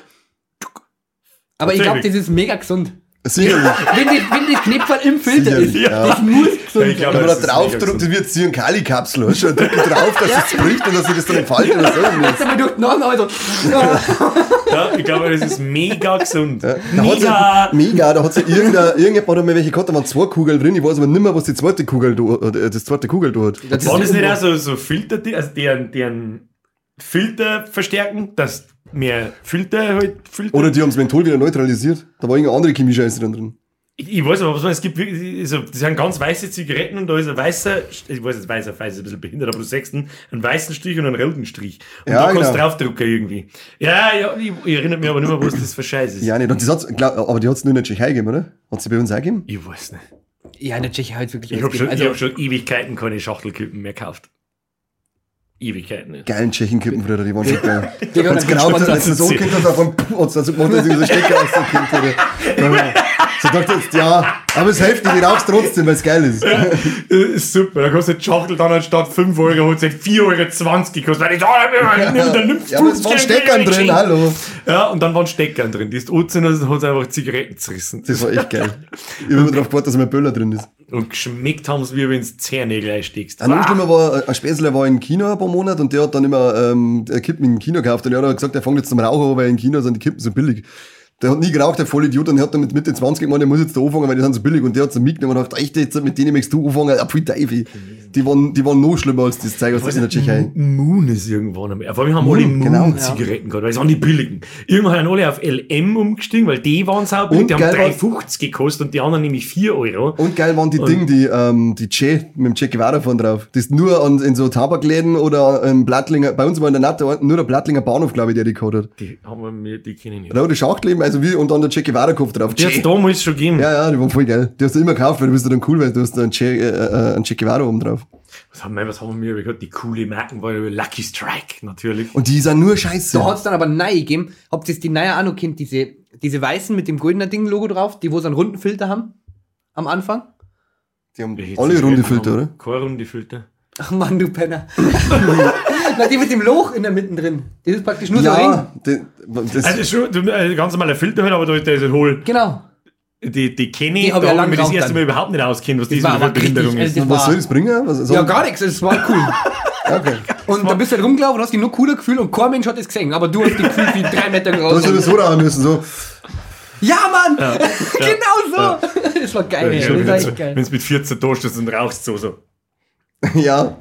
Aber ich glaube, das ist mega gesund. Sicherlich. Wenn die, wenn die im Filter ist, Sicherlich, ja. das muss gesund Ich glaub. Wenn man da ist drauf drückt, das wird Zyankali-Kapsel. hast du? Dann drückt man drauf, dass es bricht und dass sich das dann entfaltet oder so. Jetzt aber durch also. Ja, ich glaube, das ist mega gesund. Da Mega! ja, mega, da hat ja irgendein, irgendjemand hat mal welche gehabt, da waren zwei Kugeln drin, ich weiß aber nicht mehr, was die zweite Kugel da, äh, das zweite Kugel da hat. Das Waren das ist nicht auch so, so Filter, die- also deren, deren Filter verstärken, dass mehr Filter halt Filter. Oder die haben das Menthol wieder neutralisiert. Da war irgendeine andere Chemie-Scheiße dann drin. ich, ich weiß aber, was man, es gibt wirklich, also, das sind ganz weiße Zigaretten und da ist ein weißer, ich weiß jetzt, weißer, weiß ist ein bisschen behindert, aber du sagst einen, einen weißen Strich und einen roten Strich. Und Ja, da kannst du genau. draufdrucken irgendwie. Ja, ja, ich, ich erinnere mich aber nicht mehr, was das für Scheiß ist. Ja, nicht. Und das hat's, glaub, aber die hat es nur in der Tschechei gegeben, oder? Hat sie bei uns auch gegeben? Ich weiß nicht. Ja, in der Tschechei halt wirklich. Ich habe schon, also, ich hab schon Ewigkeiten keine Schachtelkippen mehr gekauft. Ewigkeiten nicht. Geilen Tschechenkippen früher, die waren schon geil. Die haben Hat's dann genau, Sponsor. als es so kommt, hat er von, hat's dann so dass so Stecker rauskommt, oder? So dachte ich jetzt, ja, aber es hilft nicht, ich rauch's trotzdem, weil es geil ist. Ist super. Da kostet die Schachtel dann anstatt 5 Euro, hat sie 4,20 Euro gekostet. Weil ich da, nimm, dann nimmst Ja, aber es waren Steckern drin, hallo. Ja, und dann waren Steckern drin. Die ist Utzen und hat einfach Zigaretten zerrissen. Das war echt geil. Ich habe immer drauf gewartet, dass mein Böller drin ist. Und geschmeckt haben sie, wie wenn du Zehennägel einsteckst. Ein noch schlimmer war, ein Späßler war in China ein paar Monate und der hat dann immer ähm, Kippen in China gekauft und der hat gesagt, er fängt jetzt zum Rauchen an, weil in China sind die Kippen so billig. Der hat nie geraucht, der Vollidiot, und hat dann mit Mitte 20 gemeint, der muss jetzt da anfangen, weil die sind so billig. Und der hat so mitgenommen und hat echt, jetzt, mit denen möchtest du anfangen, ab wie Teufel. Die waren, die waren noch schlimmer als das Zeug aus der Tschechei. Moon ist irgendwann einmal. Vor allem haben alle Moon, genau, Moon-Zigaretten gehabt, weil es waren die billigen. Irgendwann haben alle auf LM umgestiegen, weil die waren saubillig. Und Die haben geil 3,50 gekostet und die anderen nämlich 4 Euro. Und geil waren die Dinge, die, ähm, die Che, mit dem Che Guevara von drauf. Das nur in so Tabakläden oder im Blattlinger, bei uns war in der Natte nur der Blattlinger Bahnhof, glaube ich, der die gehabt hat. Die haben wir mir, die kennen ich nicht. Rote also wie, und dann der Che Guevara Kopf drauf. Die hat's damals schon gegeben. Ja, ja, die waren voll geil. Die hast du immer gekauft, weil du bist ja dann cool, weil du hast da einen Che, äh, äh, einen Che Guevara oben drauf. Was haben wir, was haben wir gehört? Die coole Marken war Lucky Strike, natürlich. Und die sind nur scheiße. Da hat's dann aber neue gegeben. Habt ihr die neue auch noch kennt, diese, diese weißen mit dem goldenen Ding-Logo drauf, die wo so einen runden Filter haben? Am Anfang? Die haben alle runde Filter, haben oder? Keine runde Filter. Ach Mann, du Penner. Na, die mit dem Loch in der Mitte drin. Das ist praktisch nur so ein Ring. Ja, die, das, Also schon, du, äh, ganz normaler Filter halt, aber da ist halt hohl. Genau. Die, die kenne ich, da ja hab ich das erste geraucht Mal überhaupt nicht auskennt, was das richtig, Behinderung ist. also was soll das bringen? Was, so, Ja, gar nichts. Das war cool. Okay. Und dann bist du halt rumgelaufen und hast dich nur cooler gefühlt und kein Mensch hat das gesehen. Aber du hast dich gefühlt wie drei Meter Du hast ja groß. das so rauchen müssen, so. Ja, Mann! genau so! Das war geil, ey. Das war echt geil. Wenn du mit 14 da und rauchst, so, so. Ja.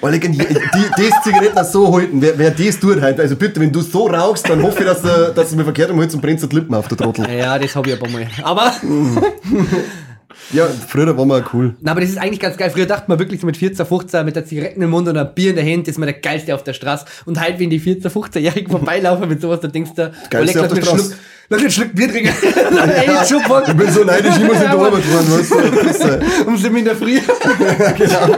Weil ich, die, die, Zigaretten so halten, wer, wer das tut halt, also bitte, wenn du so rauchst, dann hoffe ich, dass du, dass du mir verkehrt umholst und brennst die Lippen auf, der Trottel. Ja, das hab ich aber mal. Aber, Ja, früher war man cool. na, aber das ist eigentlich ganz geil. Früher dachte man wirklich so mit 14, 15 mit der Zigaretten im Mund und einem Bier in der Hand, ist man der Geilste auf der Straße. Und halt, wenn die 14, 15-Jährigen vorbeilaufen mit sowas, dann denkst du, oh, Geilste leck, auf der Straße. Schluck, lass mir einen Schluck Bier trinken. Ey. Ich bin so neidisch, ich muss in der Arbeit fahren, weißt du? Das ist, äh, Um sieben in der Früh. genau.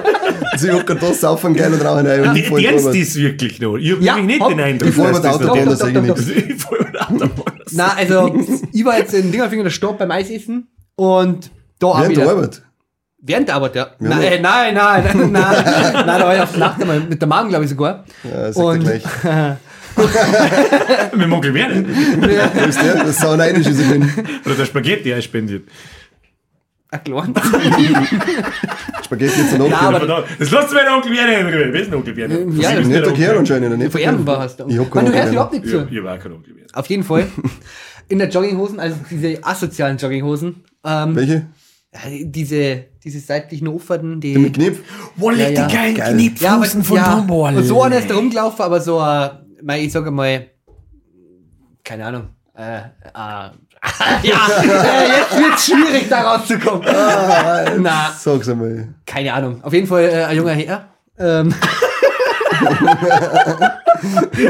Also ich hab grad das saufen geil und rauchen rein. und Die, ich ernst Arbeit. das wirklich noch? Ich hab Ja, nämlich nicht hopp. den Eindruck, Ich dass das Autobahn, noch- das ich doch, nichts. Ich fahr mit der Autobahn. Na, also, ich war jetzt in Dingerfinger der Stopp beim Eisessen und da auch Während der wieder. Arbeit. Während der Arbeit, ja. Ja, nein, nein, nein, nein, nein, nein, da war ich auf der Nacht einmal mit der Magen, glaube ich sogar. Ja, er Und- gleich. Mit dem Onkel Werner. Wo ist der? Das ist so neidisch, ist ich bin. Oder der Spaghetti er spendiert. Ach, klar. Spaghetti jetzt noch. Ja, aber- Verdammt. Das lässt du meinen Onkel Werner Ruhe. Wer ist der Onkel Werner? Ja, Das das ist ist nicht der Onkel Kerl anscheinend. Nicht Von Ehrenbar hast du. Ich hab keinen du hörst Onkel nicht Ja, zu. ich war kein Onkel Werner. Auf jeden Fall. In der Jogginghosen, also diese asozialen Jogginghosen, ähm, Welche? diese, diese seitlichen Offerten, die. Mit Knopf? Wo Ja, ja. geilen Geil. ja, aber, von ja, und so einer ist da rumgelaufen, aber so, äh, mei, ich sage mal, keine Ahnung, äh, äh, ja, äh, jetzt wird's schwierig, da rauszukommen. Na, Sag's einmal. keine Ahnung. Auf jeden Fall äh, ein junger Herr. Ähm,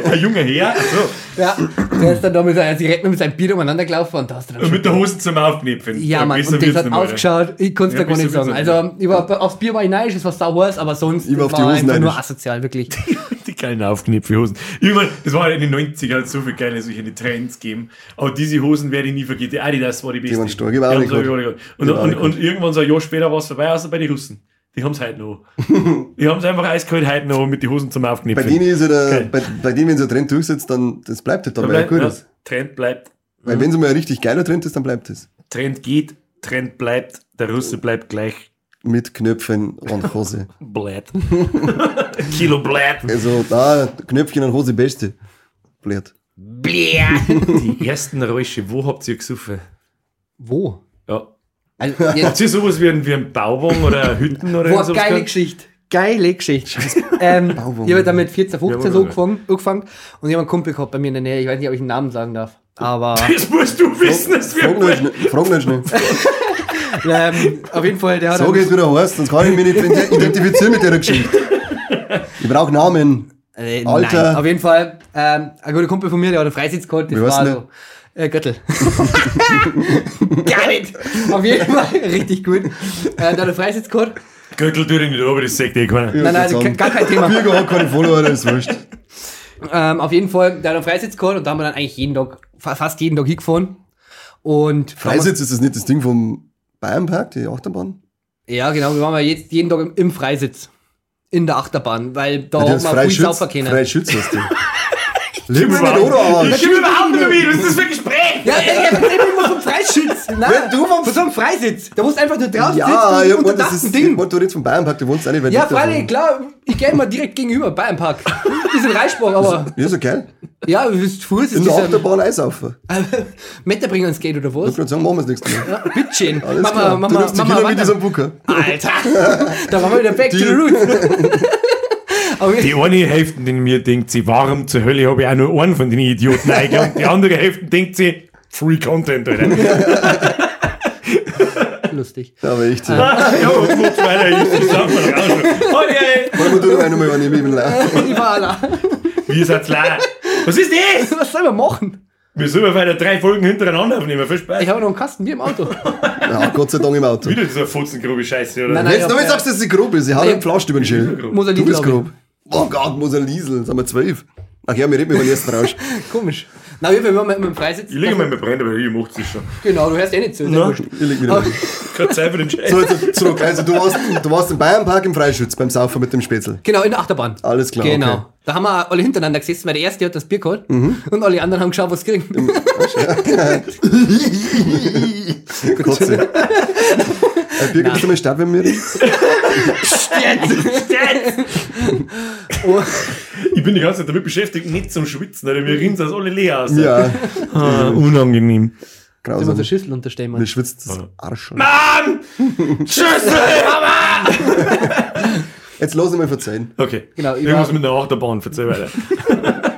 Ein junger Herr. Achso. ja, der ist dann da mit seiner Zigarette mit seinem Bier umeinander gelaufen und da hast du dann Und mit der Hose zum Aufknipfen. Ja, Mann, und das hat ausgeschaut, ich kann es Ja, da gar nicht sagen. Also, ich war, aufs Bier war ich neidisch, es war sau heiß, aber sonst Ich war auf die war Hosen einfach nur asozial, wirklich. Die geilen Aufknipfhosen. Irgendwann, das war in den 90ern hat so viele geile solche Trends gegeben. Aber diese Hosen werde ich nie vergessen. Die Adidas war die beste. waren stark, ich Die gehabt. ja. Und, Ich und, nicht und irgendwann so ein Jahr später war es vorbei, außer bei den Russen. Die haben es heute noch. die haben es einfach eiskalt heute noch mit den Hosen zum Bei Aufknipfen. denen ist ja der, bei, bei denen, wenn so ein Trend durchsetzt, dann, das bleibt halt, Da dann, weil er bleibt, gut ja, ist. Trend bleibt. Weil wenn es mal ein richtig geiler Trend ist, dann bleibt es. Trend geht, Trend bleibt, der Russe bleibt gleich. Mit Knöpfen und Hose. Blätt. Kilo Blätt. Also da, Knöpfchen und Hose, beste. Blöd. Die ersten Räusche, wo habt ihr gesuffen? Wo? Ja. Also, Habt ihr sowas wie ein, wie ein Bauwagen oder eine Hütten oder boah, sowas geile gehabt? Geschichte. Geile Geschichte. ähm, ich habe dann mit 14, 15 Ja, so oder? angefangen, angefangen und ich habe einen Kumpel gehabt bei mir in der Nähe. Ich weiß nicht, ob ich einen Namen sagen darf. Aber Das musst du wissen, das Frag wird nicht, schnell- frag nicht schnell. Ähm, auf jeden Fall, der hat Sag dann- jetzt, wie der heißt, sonst kann ich mich nicht identifizieren mit der Geschichte. Ich brauche Namen. Äh, Alter. Nein, auf jeden Fall. Ähm, ein guter Kumpel von mir, der hat einen Freisitz gehabt, das war so. Äh, Göttel. Gar nicht. Auf jeden Fall, richtig gut. Äh, der hat einen Freisitz gehabt. Gürtel durch nicht, aber das sagt eh keiner. Nein, nein, Sagen, gar kein Thema. Bürger hat keine Follower, das ist wurscht. Ähm, auf jeden Fall, der hat einen Freisitz gehabt und da haben wir dann eigentlich jeden Tag, fa- fast jeden Tag hingefahren. Und Freisitz, ist das nicht das Ding vom Bayernpark, die Achterbahn? Ja, genau, wir waren ja jetzt jeden Tag im, im Freisitz. In der Achterbahn, weil da Ja, hat das man frei früh Schütz, saufen können. frei Schütz hast du. Leg mir nicht oder Ich komme überhaupt nicht mehr. Was ist das für ein Gespräch? Ja, er erzählt mir immer vom Freisitz. Nein, Wenn du vom- von so einem Freisitz. Da musst du einfach nur draußen Ja, sitzen ja, und unter das das ist Ding. Ding. Du redest vom Bayernpark, du wohnst auch nicht weit Ja, freilich, klar. Ich gehe immer direkt gegenüber, Bayernpark. Bisschen Reisspruch, aber Ja, so geil. ja, du bist Fuß, ist In der Achterbahn einsaufen. Meter bringen ins Gate oder Ich was? würde sagen, machen wir das nächste Mal. Ja, bitteschön. Alles Mama, klar. Mama, du nimmst die Mama, Kinder mit diesem Bucker. Alter, da waren wir wieder back to the Die- roots. Die eine Hälfte in mir denkt sie, warum zur Hölle habe ich auch nur einen von den Idioten eingeladen? Die andere Hälfte denkt sie, Free Content, Alter. lustig. Ja, aber echt. so. ja, wo weiter ist, das sagen wir doch auch schon. Nee, Wollen wir tun noch einmal, wenn ich dem Leih. Ich war allein. wie seid's leid? Was ist das? Was soll man machen? Wir sollen weiter drei Folgen hintereinander aufnehmen, viel Spaß. Ich habe noch einen Kasten wie im Auto. Ja, Gott sei Dank im Auto. Wieder so eine futzengrobe Scheiße, oder? Nein, nein. Jetzt noch nicht sagst, dass sie grob ist. Ich hau Nein. den Pflaster über den Schild. Muss er Du bist grob. Oh Gott, muss er Liesel. Sind wir zwölf? Ach ja, wir reden über den ersten Rausch. Komisch. Na, wir waren mit dem Freisitz. Ich liege mal mit Brand, aber ich macht's das schon. Genau, du hörst eh nicht zu. Na. Ich leg wieder. Keine Zeit für den Scheiß. So, jetzt zurück. Also, du warst, du warst im Bayernpark im Freischütz beim Saufen mit dem Spätzl. Genau, in der Achterbahn. Alles klar, Genau. okay. Mhm. Da haben wir alle hintereinander gesessen, weil der erste hat das Bier geholt und alle anderen haben geschaut, was sie kriegen. Kotze. Äh, Du mal starten mit mir? reden? Oh, Ich bin die ganze Zeit damit beschäftigt, nicht zum Schwitzen, oder mir rinnt das alle leer aus. Ja, Ah, unangenehm. Wir grausam. so Schüssel unterstellen, Mir Mann. schwitzt das Arsch. Mann! Schüssel! Mama! Jetzt lass ich mal verzeihen. Okay. Genau, ich Irgendwas war- mit einer Achterbahn, verzeih weiter.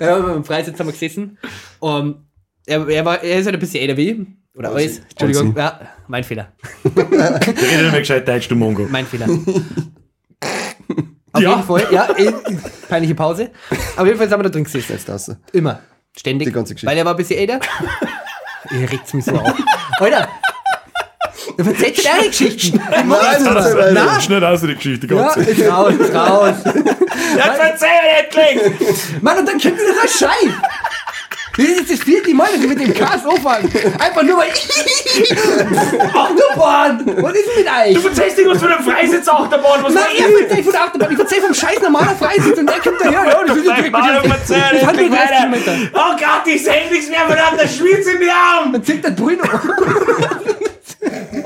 Ja, beim Freisitz haben wir gesessen. Und er, er, war, er ist halt ein bisschen älter wie ich. Oder Alles- alles. Entschuldigung. Ja, mein Fehler. Rede nicht mehr gescheit Deutsch, du Mongo. Mein Fehler. Auf Ja. jeden Fall, ja, eh, peinliche Pause. Auf jeden Fall sind wir da drin gesessen. Jetzt das. Immer. Ständig. Die ganze Geschichte. Weil er war ein bisschen älter. Ihr regt's mich so auf. Alter! Du erzählst dir deine Geschichten. Nein, Na? weiter. Schnell aus die Geschichte, Ja, ganz ist raus, raus. Jetzt verzeih endlich! Mann, und dann kommt wieder ein Scheiß. Das ist das vierte Mal, dass ich mit dem Cast anfange. Einfach nur weil Achterbahn! Was ist mit euch? Du verzeihst irgendwas von einem Freisitz-Achterbahn, was Nein, er erzählt von der Achterbahn. Ich erzähl vom scheiß normalen Freisitz und er kommt daher. Ja, das ist direkt mit dem- endlich 30 weiter. Kilometer. Oh Gott, ich seh nichts mehr, verdammt, der schwitzt in die Arme! Dann zieht der Bruno.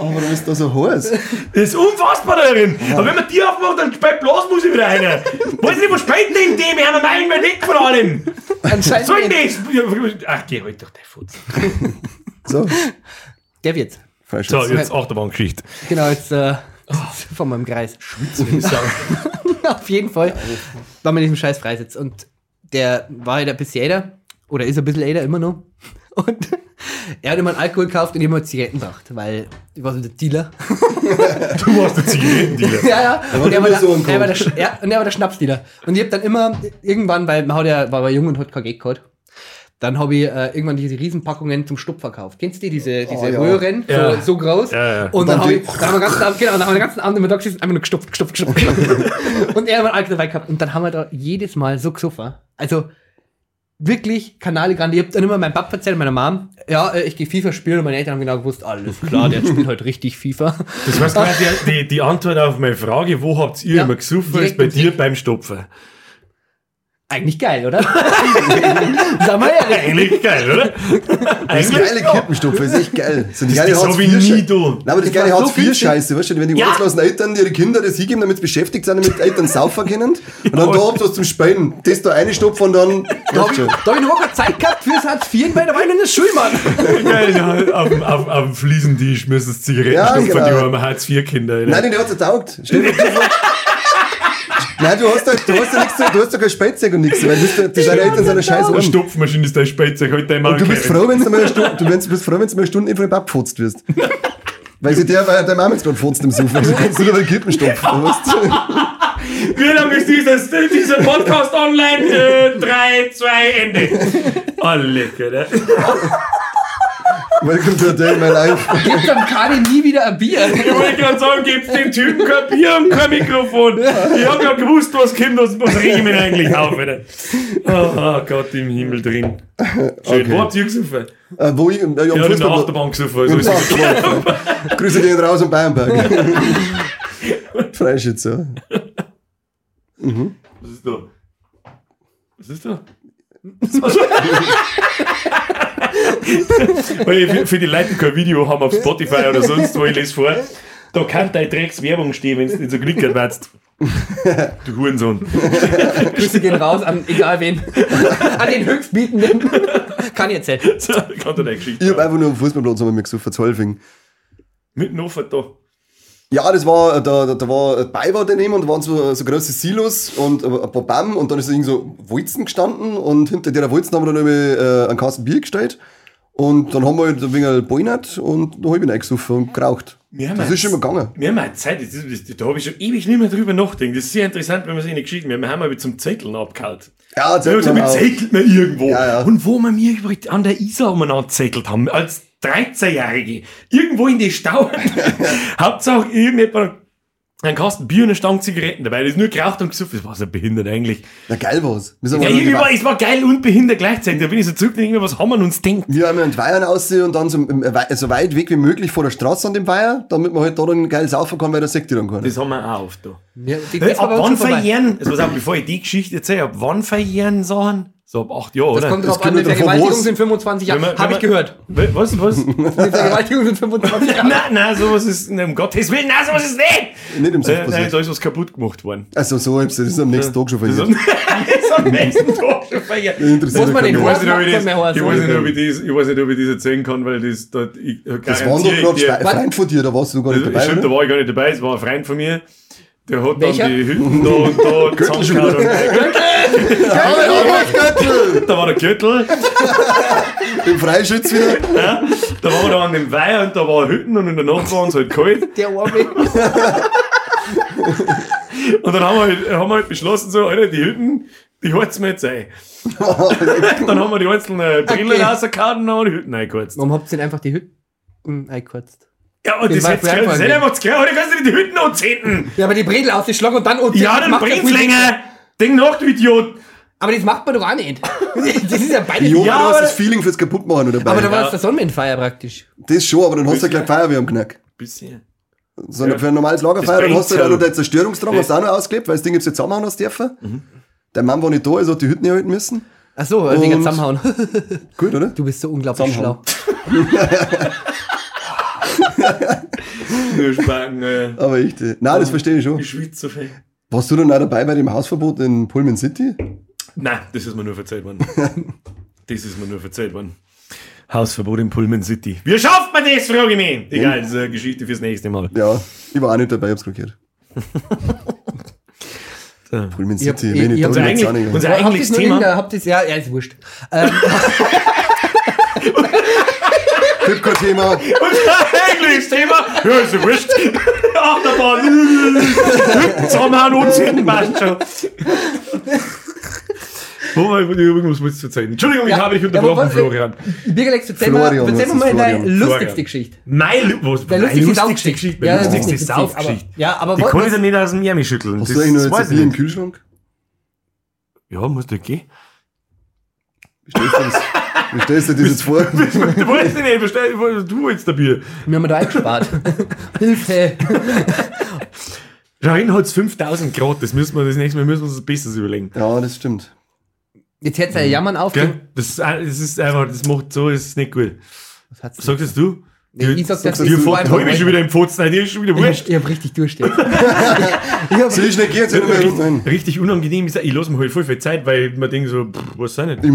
Oh, warum ist das so heiß? Das ist unfassbar darin. Aber wenn man die aufmacht, dann speit bloß muss ich wieder rein. Weiß nicht, was speit denn dem? Wir haben einen Meilen weg von allem. Anscheinend. Soll ich das? Ach, geh halt doch der Futz. So, Der wird's. Freischütz. So, jetzt Achterbahngeschichte. Genau, jetzt äh, von meinem Kreis. Auf jeden Fall war mit diesem scheiß Freisitz. Und der war halt ein bisschen älter. Oder ist ein bisschen älter immer noch. Und er hat immer einen Alkohol gekauft und ich immer Zigaretten gebracht, weil ich war so der Dealer. Du warst der Zigarettendealer. ja, ja. war Und er war, der, so er war der, ja, und er war der Schnapsdealer. Und ich hab dann immer, irgendwann, weil man hat ja, war, war jung und hat kein Geld gehabt, dann habe ich äh, irgendwann diese Riesenpackungen zum Stopf verkauft. Kennst du die, diese, diese ja. Röhren, so, Ja. so groß? Ja, ja. Und dann, dann habe ich, dann haben wir den ganzen Abend, genau, dann haben wir den ganzen Abend immer da gesessen, einfach nur gestopft, gestopft, gestopft. und er hat einen Alkohol dabei gehabt. Und dann haben wir da jedes Mal so gesoffen. Also, wirklich Kanale Grande. Ich hab dann immer meinem Papa erzählt, meiner Mom, ja, äh, ich gehe FIFA spielen und meine Eltern haben genau gewusst, alles klar, der spielt heute richtig FIFA. Das heißt quasi, die, die Antwort auf meine Frage, wo habt ihr Ja, immer direkt ist bei dir beim Stopfen. Eigentlich geil, oder? Sag mal ehrlich. Eigentlich geil, oder? Das Eigentlich geile Kippenstopfe ist echt geil. So die geile das Hartz-IV nie Schei- da. Nein, aber die Das war geile so Hartz-IV-Scheiße, weißt du, wenn die Ja. arbeitslosen Eltern ihre Kinder das hingeben, damit sie beschäftigt sind, damit die Eltern saufen können. Und dann da habt ihr was zum Spielen. Das da reinstopfen und dann. Da habe ich, schon. da hab ich noch keine Zeit gehabt fürs Hartz IV, weil da war ich noch in der Schule, Mann. Geil, ja, auf, auf, auf dem Fliesentisch müssen es Zigaretten Ja, stopfen, genau. die haben Hartz-IV-Kinder. Nein, den hat es getaugt. Stell dir vor. Nein, du hast da, du hast da nichts, zu- du hast da kein Spätzeug und nichts, weil das, das deine Eltern sind eine scheiß Eine Ohren. Stopfmaschine ist dein Spätzeug, halt dein Mann. Und du bist froh, wenn du mal eine Stunde, du bist froh, wenn du mal eine Stunde einfach abgefotzt wirst. Weil sie der, weil der Mama jetzt gerade fotzt im Sofa, also kannst du nur den Kippen stopfen, weißt du? Wie lange ist dieses, dieser Podcast online? Äh, drei, zwei, Ende. Oh, lecker, ne? Welcome to a day in my life. Gibt's am Kani nie wieder ein Bier. Ich wollte gerade sagen, gibt's dem Typen kein Bier und kein Mikrofon. Ich hab ja gewusst, was kommt, was, was reg ich mich eigentlich auf, Alter. Oh, oh Gott im Himmel drin. Schön. Okay. Wo habt ihr gesoffen? Äh, wo ich, ja, am Ja, in der. Achterbahn gesoffen. Also es- Achterbahn. Grüße gehen raus am Bayernberg. Freischütze. Was ist da? Was ist da? Weil ich für, für die Leute die kein Video haben auf Spotify oder sonst wo, ich lese vor. Da kann deine Dreckswerbung stehen, wenn du nicht so glickert wirst. Du Hurensohn. Grüße gehen raus an egal wen. an den Höchstbietenden. Kann jetzt nicht. So, kann deine Geschichte. Ich hab einfach nur am Fußballplatz haben wir mir gesucht, Zollfing. Mit Nofer da. Ja, das war, da, da, da war Beiwart daneben und da waren so, so große Silos und ein paar Bämme und dann ist irgendwie so Wolzen gestanden und hinter der Wolzen haben wir dann irgendwie äh, einen Kasten Bier gestellt und dann haben wir halt ein wenig Boinert und ich ihn eingesoffen und geraucht. Haben Das ist schon mal gegangen. Wir haben eine Zeit, das ist, das, da habe ich schon ewig nicht mehr drüber nachgedacht. Das ist sehr interessant, wenn man sich eine Geschichte, wir haben mal zum Zetteln abgehalten. Ja, Ja, Zettel damit auch. zettelt man irgendwo. Ja, ja. Und wo wir mir an der Isar umeinander zettelt haben, als 13-Jährige, irgendwo in die Stau. Hauptsache irgendjemand einen Kasten Bier und eine Stange Zigaretten dabei. Das ist nur geraucht und gesoffen. Das war so behindert eigentlich. Na geil war's. Ja, mal irgendwie war, es war geil und behindert gleichzeitig. Da bin ich so zurück und denke mir, was haben wir uns denkt? wir haben einen Weiher aussehen und dann so, äh, so weit weg wie möglich vor der Straße an dem Weiher, damit man halt da dann geil saufen kann, weil der Sekt dann kann. Das haben wir auch oft da. Ja, das ab wann verjähren, also pass auf, bevor ich die Geschichte erzähle, ab wann verjähren Sachen? So ab acht Jahren, Das oder? kommt Das drauf an, kommt eine Vergewaltigung sind 25 Wenn man- Jahre. Habe ich gehört. Was, was? Eine Vergewaltigung sind 25 Jahre. nein, nein, sowas ist, um Gottes Willen, nein, sowas ist nicht! Nicht im Äh, nein, passiert. da ist was kaputt gemacht worden. Also so, das ist am nächsten Tag schon Das ist verjährt. das ist am nächsten Tag schon verjährt. Muss man den Ich keiner. weiß, nicht, ob ich, weiß nicht, ob ich, das, ich weiß nicht, ob ich das erzählen kann, weil das dort, ich Das waren doch gerade Schwe- Freund von dir, da warst du gar nicht dabei, stimmt, da war ich gar nicht dabei, es war ein Freund von mir. Der hat dann die Hütten da und da zusammengehauen. Und- Da war der Gürtel, Im Freischütz wieder. ja. da waren wir da an dem Weiher und da war Hütten und in der Nacht war uns halt kalt. Der Arme. Und dann haben wir halt, haben wir halt beschlossen, so, Alter, die Hütten, die heizen wir jetzt ein. dann haben wir die einzelnen Brillen Okay. rausgehauen und haben die Hütten eingeheizt. Warum habt ihr denn einfach die Hütten eingekürzt? Ja, und Das das, war jetzt, früher das ist einfach klar, oder kannst du nicht die Hütten anzünden? Ja, aber die Bredel ausgeschlagen und dann und Ja, dann macht ja. Denk nach, du Idiot. Aber das macht man doch auch nicht. Das ist ja beides. Jo, Ja, du hast aber- das Feeling fürs Kaputtmachen noch dabei. aber da war Ja. es der Sonnenwindfeier praktisch. das schon, aber dann hast du ja gleich Feuerwehr am Knack. Bisschen. So für ein normales Lagerfeuer, dann hast du ja noch ja. den Zerstörungsdrang, hast du auch noch ausgelebt, weil das Ding jetzt nicht zusammenhauen hast dürfen. Mhm. Der Mann war nicht da, also hat die Hütten erhalten müssen. Ach so, wegen Und- zusammenhauen. Gut, oder? Du bist so unglaublich schlau. Nur Spacken, äh, Aber echt, äh, nein, das verstehe ich schon. ich schwitze so viel. Warst du dann auch dabei bei dem Hausverbot in Pullman City? Nein, das ist mir nur verzeiht worden. das ist mir nur verzeiht worden. Hausverbot in Pullman City. Wie schafft man das, frage ich mich. Egal, das ist eine Geschichte fürs nächste Mal. Ja, ich war auch nicht dabei, ich hab's gehört. So. Pullman Ich City, ich- wenig ich da Unser, eigentlich, unser eigentliches Thema. Habt ihr's, ja, ja, ist wurscht. Ähm, Gibt kein Thema. Unser eigentliches Thema. Ja, ist ja wurscht. Achterbahn. Zusammenhauen und ich? Irgendwas wolltest du erzählen. Entschuldigung, ich Ja, habe dich ja, unterbrochen, aber was- Florian. Birgelex, erzähl mal, Florian, erzähl mal ist deine Florian? lustigste Florian. Geschichte. Mein, Lu- was, Der meine lustigste Saufgeschichte. Geschichte. Ja, Meine lustigste Saufgeschichte. ja, aber Die was- kann ich dann nicht aus dem Ärmel schütteln. Hast Das du eigentlich noch ich Bier im. Kühlschrank? Ja, muss du gehen. Wie stellst du das? Wie stellst du das jetzt vor? Du wolltest nicht, bestell, du willst der Bier. Wir haben da eingespart. Hilfe. Rein hat's 5000 Grad, das müssen wir das nächste Mal müssen wir uns das Besseres überlegen. Ja, das stimmt. Jetzt hört ja Jammern auf. Das, ist, ein- das ist einfach, das macht so, das ist nicht gut. Was hat's denn? Sagst das du? Nee, ich sag, das Ihr du, fahrt du- heute schon wieder im Pfotzen, dir ist schon wieder Ich wurscht. hab, ich hab richtig durchstehen. ich hab, Soll ich schnell? Jetzt nicht mehr rein. Richtig unangenehm ist, ich lasse mir halt voll viel Zeit, weil man denkt so, pff, was sei nicht? Ich,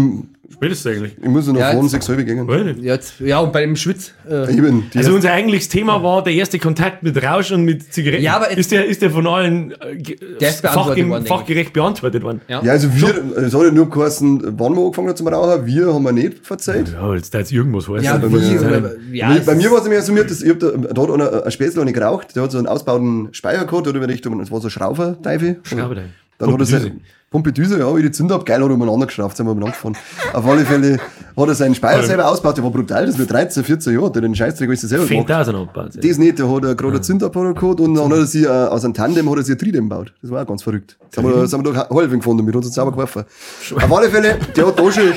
Spätestens eigentlich. ich muss noch Ja, jetzt- sechs halbe gehen. Ja, jetzt, ja, und bei dem Schwitz. Äh, Eben, Also unser eigentliches Thema war der erste Kontakt mit Rausch und mit Zigaretten. Ja, aber ist, der, ist der von allen äh, Der ist beantwortet fachge- worden, fachgerecht beantwortet worden? ja. Ja, also wir, es hat ja nur geheißen, wann wir angefangen haben zum Rauchen, wir haben wir nicht verzeiht. Ja, jetzt da jetzt irgendwas heißen. Ja, bei wie, mir- ja, bei es bei mir war es immer so, mir, dass ich hab da, da hat einer ein Spätzle nicht geraucht, der hat so einen ausbauten Speicher gehabt, der hat über Richtung, das war so Schrauberteufel. Schrauberteufel. Dann hat er Pumpedüse. sein, Pumpedüse, ja, wie die Zünder ab, geil, hat er umeinander geschraubt, sind wir umeinander gefahren. Auf alle Fälle hat er seinen Speicher selber ausgebaut, der war brutal, das ist nur 13, 14 Jahre, der den Scheißdreck alles selber gemacht. 10.000 abgebaut. Das nicht, der hat er gerade einen Zündapparat gehabt und dann hat er sich äh, aus einem Tandem hat er sich ein Tridem gebaut. Das war auch ganz verrückt. Das haben wir, das haben wir doch halb gefunden, hat uns sauber geworfen. Auf alle Fälle, der hat da schon,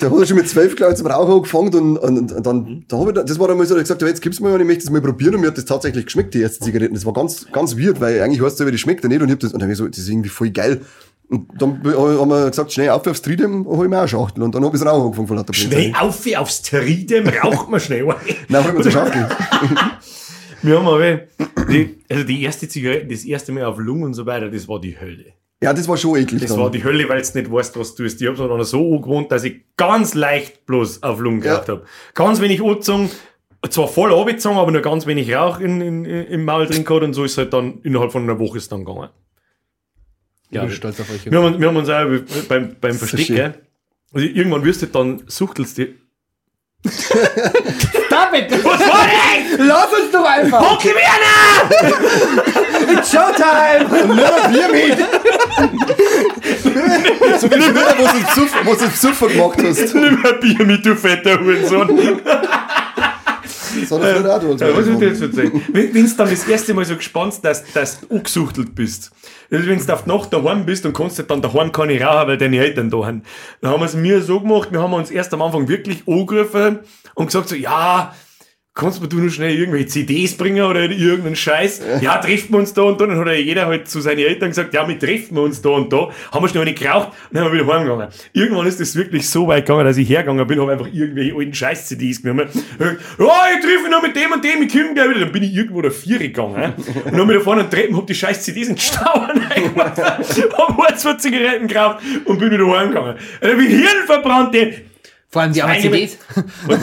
der hat schon mit zwölf, glaube ich, zum Rauchen angefangen und, und, und dann, da hab ich, da- das war dann mal so, da gesagt, ja, jetzt gib's mir mal, ich möchte das mal probieren und mir hat das tatsächlich geschmeckt, die ersten Zigaretten. Das war ganz, ganz weird, weil eigentlich weißt du, wie das schmeckt ja nicht und ich hab das, und dann hab ich so, das ist irgendwie voll geil. Und dann be- haben wir gesagt, schnell auf aufs Tridem, hol ich mir auch Schachtel. Und dann hab ich es rauchen angefangen von lauter Schnell auf aufs Tridem, raucht man schnell. Nein, hol mir zur Schachtel. Wir haben aber, die, also die erste Zigarette, das erste Mal auf Lungen und so weiter, das war die Hölle. Ja, das war schon eklig. Das dann. war die Hölle, weil du nicht weißt, was du tust. Ich mir dann so angewohnt, dass ich ganz leicht bloß auf Lungen Ja. geraucht hab. Ganz wenig angezogen, zwar voll abgezogen, aber nur ganz wenig Rauch in, in, im Maul drin gehabt und so ist halt dann innerhalb von einer Woche ist dann gegangen. Ich Ja, bin stolz auf euch. wir haben, wir haben uns auch beim, beim Verstecken, also irgendwann wirst du dann suchtelst die. Damit! Was war das? Lass uns doch einfach! Hockey Werner! It's Showtime! Und nur noch Bier mit. so wie es Psuff- wo du gemacht hast. Nimm ein Bier mit, du fetter Hurensohn. Hat er früher auch damals Ja, was ich jetzt erzählen? Wenn wenn du dann das erste Mal so gespannt dass, dass du angesuchtelt bist. Also wenn du auf die Nacht daheim bist und kannst dann daheim keine rauchen, weil deine Eltern da sind. Dann haben wir es mir so gemacht, wir haben uns erst am Anfang wirklich angerufen und gesagt so, ja, kannst mir du nur schnell irgendwelche CDs bringen oder irgendeinen Scheiß? Ja, treffen wir uns da und da. Dann hat ja jeder halt zu seinen Eltern gesagt, ja, wir treffen wir uns da und da. Haben wir schnell nicht geraucht und dann haben wir wieder heimgegangen. Irgendwann ist das wirklich so weit gegangen, dass ich hergegangen bin, habe einfach irgendwelche alten Scheiß-CDs genommen. Ja, ich treffe noch mit dem und dem, ich komme gleich wieder. Dann bin ich irgendwo der Viere gegangen. Und dann bin ich vorne an den Treppen, hab die Scheiß-CDs in den Stau reingeworfen, hab zwei Zigaretten geraucht und bin wieder heimgegangen. Dann bin ich Hirn verbrannt. Vor allem die armen CDs. Was,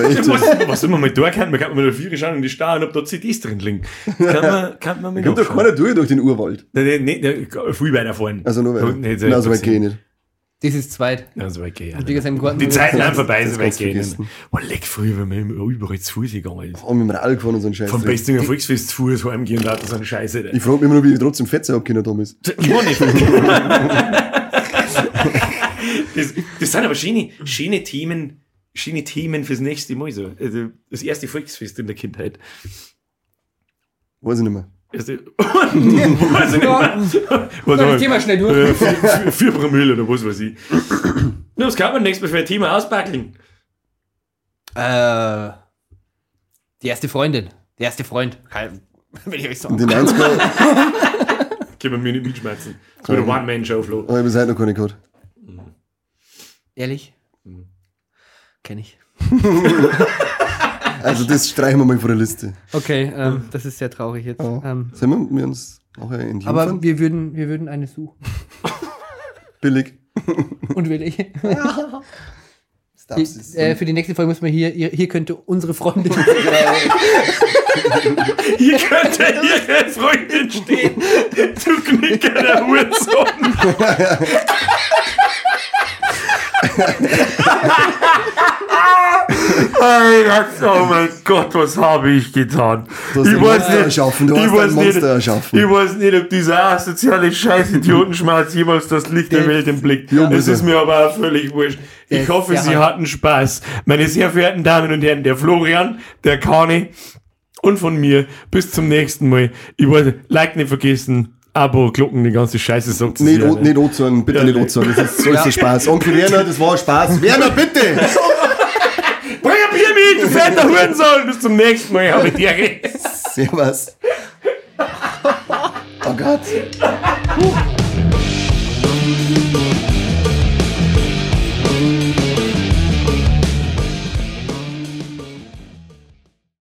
was, man mal da kann? Man kann mal der Viere schauen in die und ob da CDs drin liegen. Kann man, kann man mit Kommt doch keiner durch durch den Urwald. Nein, nein, nein, viel weiter fahren. Also nur weiter. Nein, so weit gehe ich nicht. Das ist zweit. Ja, so weit gehe ich nicht. Die Zeiten sind vorbei, das so weit gehe ich nicht. Oh, leck, früher, wenn man immer überall zu Fuß gegangen ist. Haben mit dem Rad gefahren und so ein Scheiß. Vom Bestinger Volksfest zu Fuß heimgehen, lauter so eine Scheiße. Ich frage mich immer noch, wie ich trotzdem Fetze abgenommen damals. Ich war nicht. das, das sind aber schöne, schöne Themen, schöne Themen fürs nächste Mal. So. Also, das erste Volksfest in der Kindheit. Weiß ich nicht mehr. Erste, weiß ich nicht mehr. Was Das Thema schnell durch. Äh, vier, vier, Promille oder was weiß ich. Na, was kann man nächstes Mal für ein Thema ausbackeln? Äh, die erste Freundin. Der erste Freund. Kann- Will ich euch In sagen. den 90er Können wir mir nicht mitschmerzen. Das wird eine One-Man-Show, Flo. habe ich bis heute noch keine gehabt. Ehrlich? Mhm. Kenn ich. Also das streichen wir mal von der Liste. Okay, ähm, das ist sehr traurig jetzt. Ja. Ähm, Sollen wir, wir uns nachher in die aber wir würden, wir würden eine suchen. Billig. Und will ich. Das ist äh, für die nächste Folge muss man hier, hier, hier könnte unsere Freundin. Hier könnte ihre Freundin stehen. Du Knicker der Hurensohn. oh mein Gott, was habe ich getan? Du hast ein Monster erschaffen, du hast ein Monster erschaffen. Ich weiß nicht, ob dieser asoziale Scheiß-Idiotenschmerz jemals das Licht der Welt erblickt. Ja, Das ist mir aber auch völlig wurscht. Ich hoffe, sehr Sie hatten Spaß. Meine sehr verehrten Damen und Herren, der Florian, der Kani und von mir. Bis zum nächsten Mal. Ich wollte, like nicht vergessen, Abo, Glocken, die ganze Scheiße sagt Nicht, o- nicht anzeigen, bitte Ja, nicht anzeigen. Das ist so ist der Spaß. Onkel Werner, das war Spaß. Werner, bitte! Bring ein Bier mit, du fetter Hurensohn. Bis zum nächsten Mal, habe ich dir Servus. Oh Gott.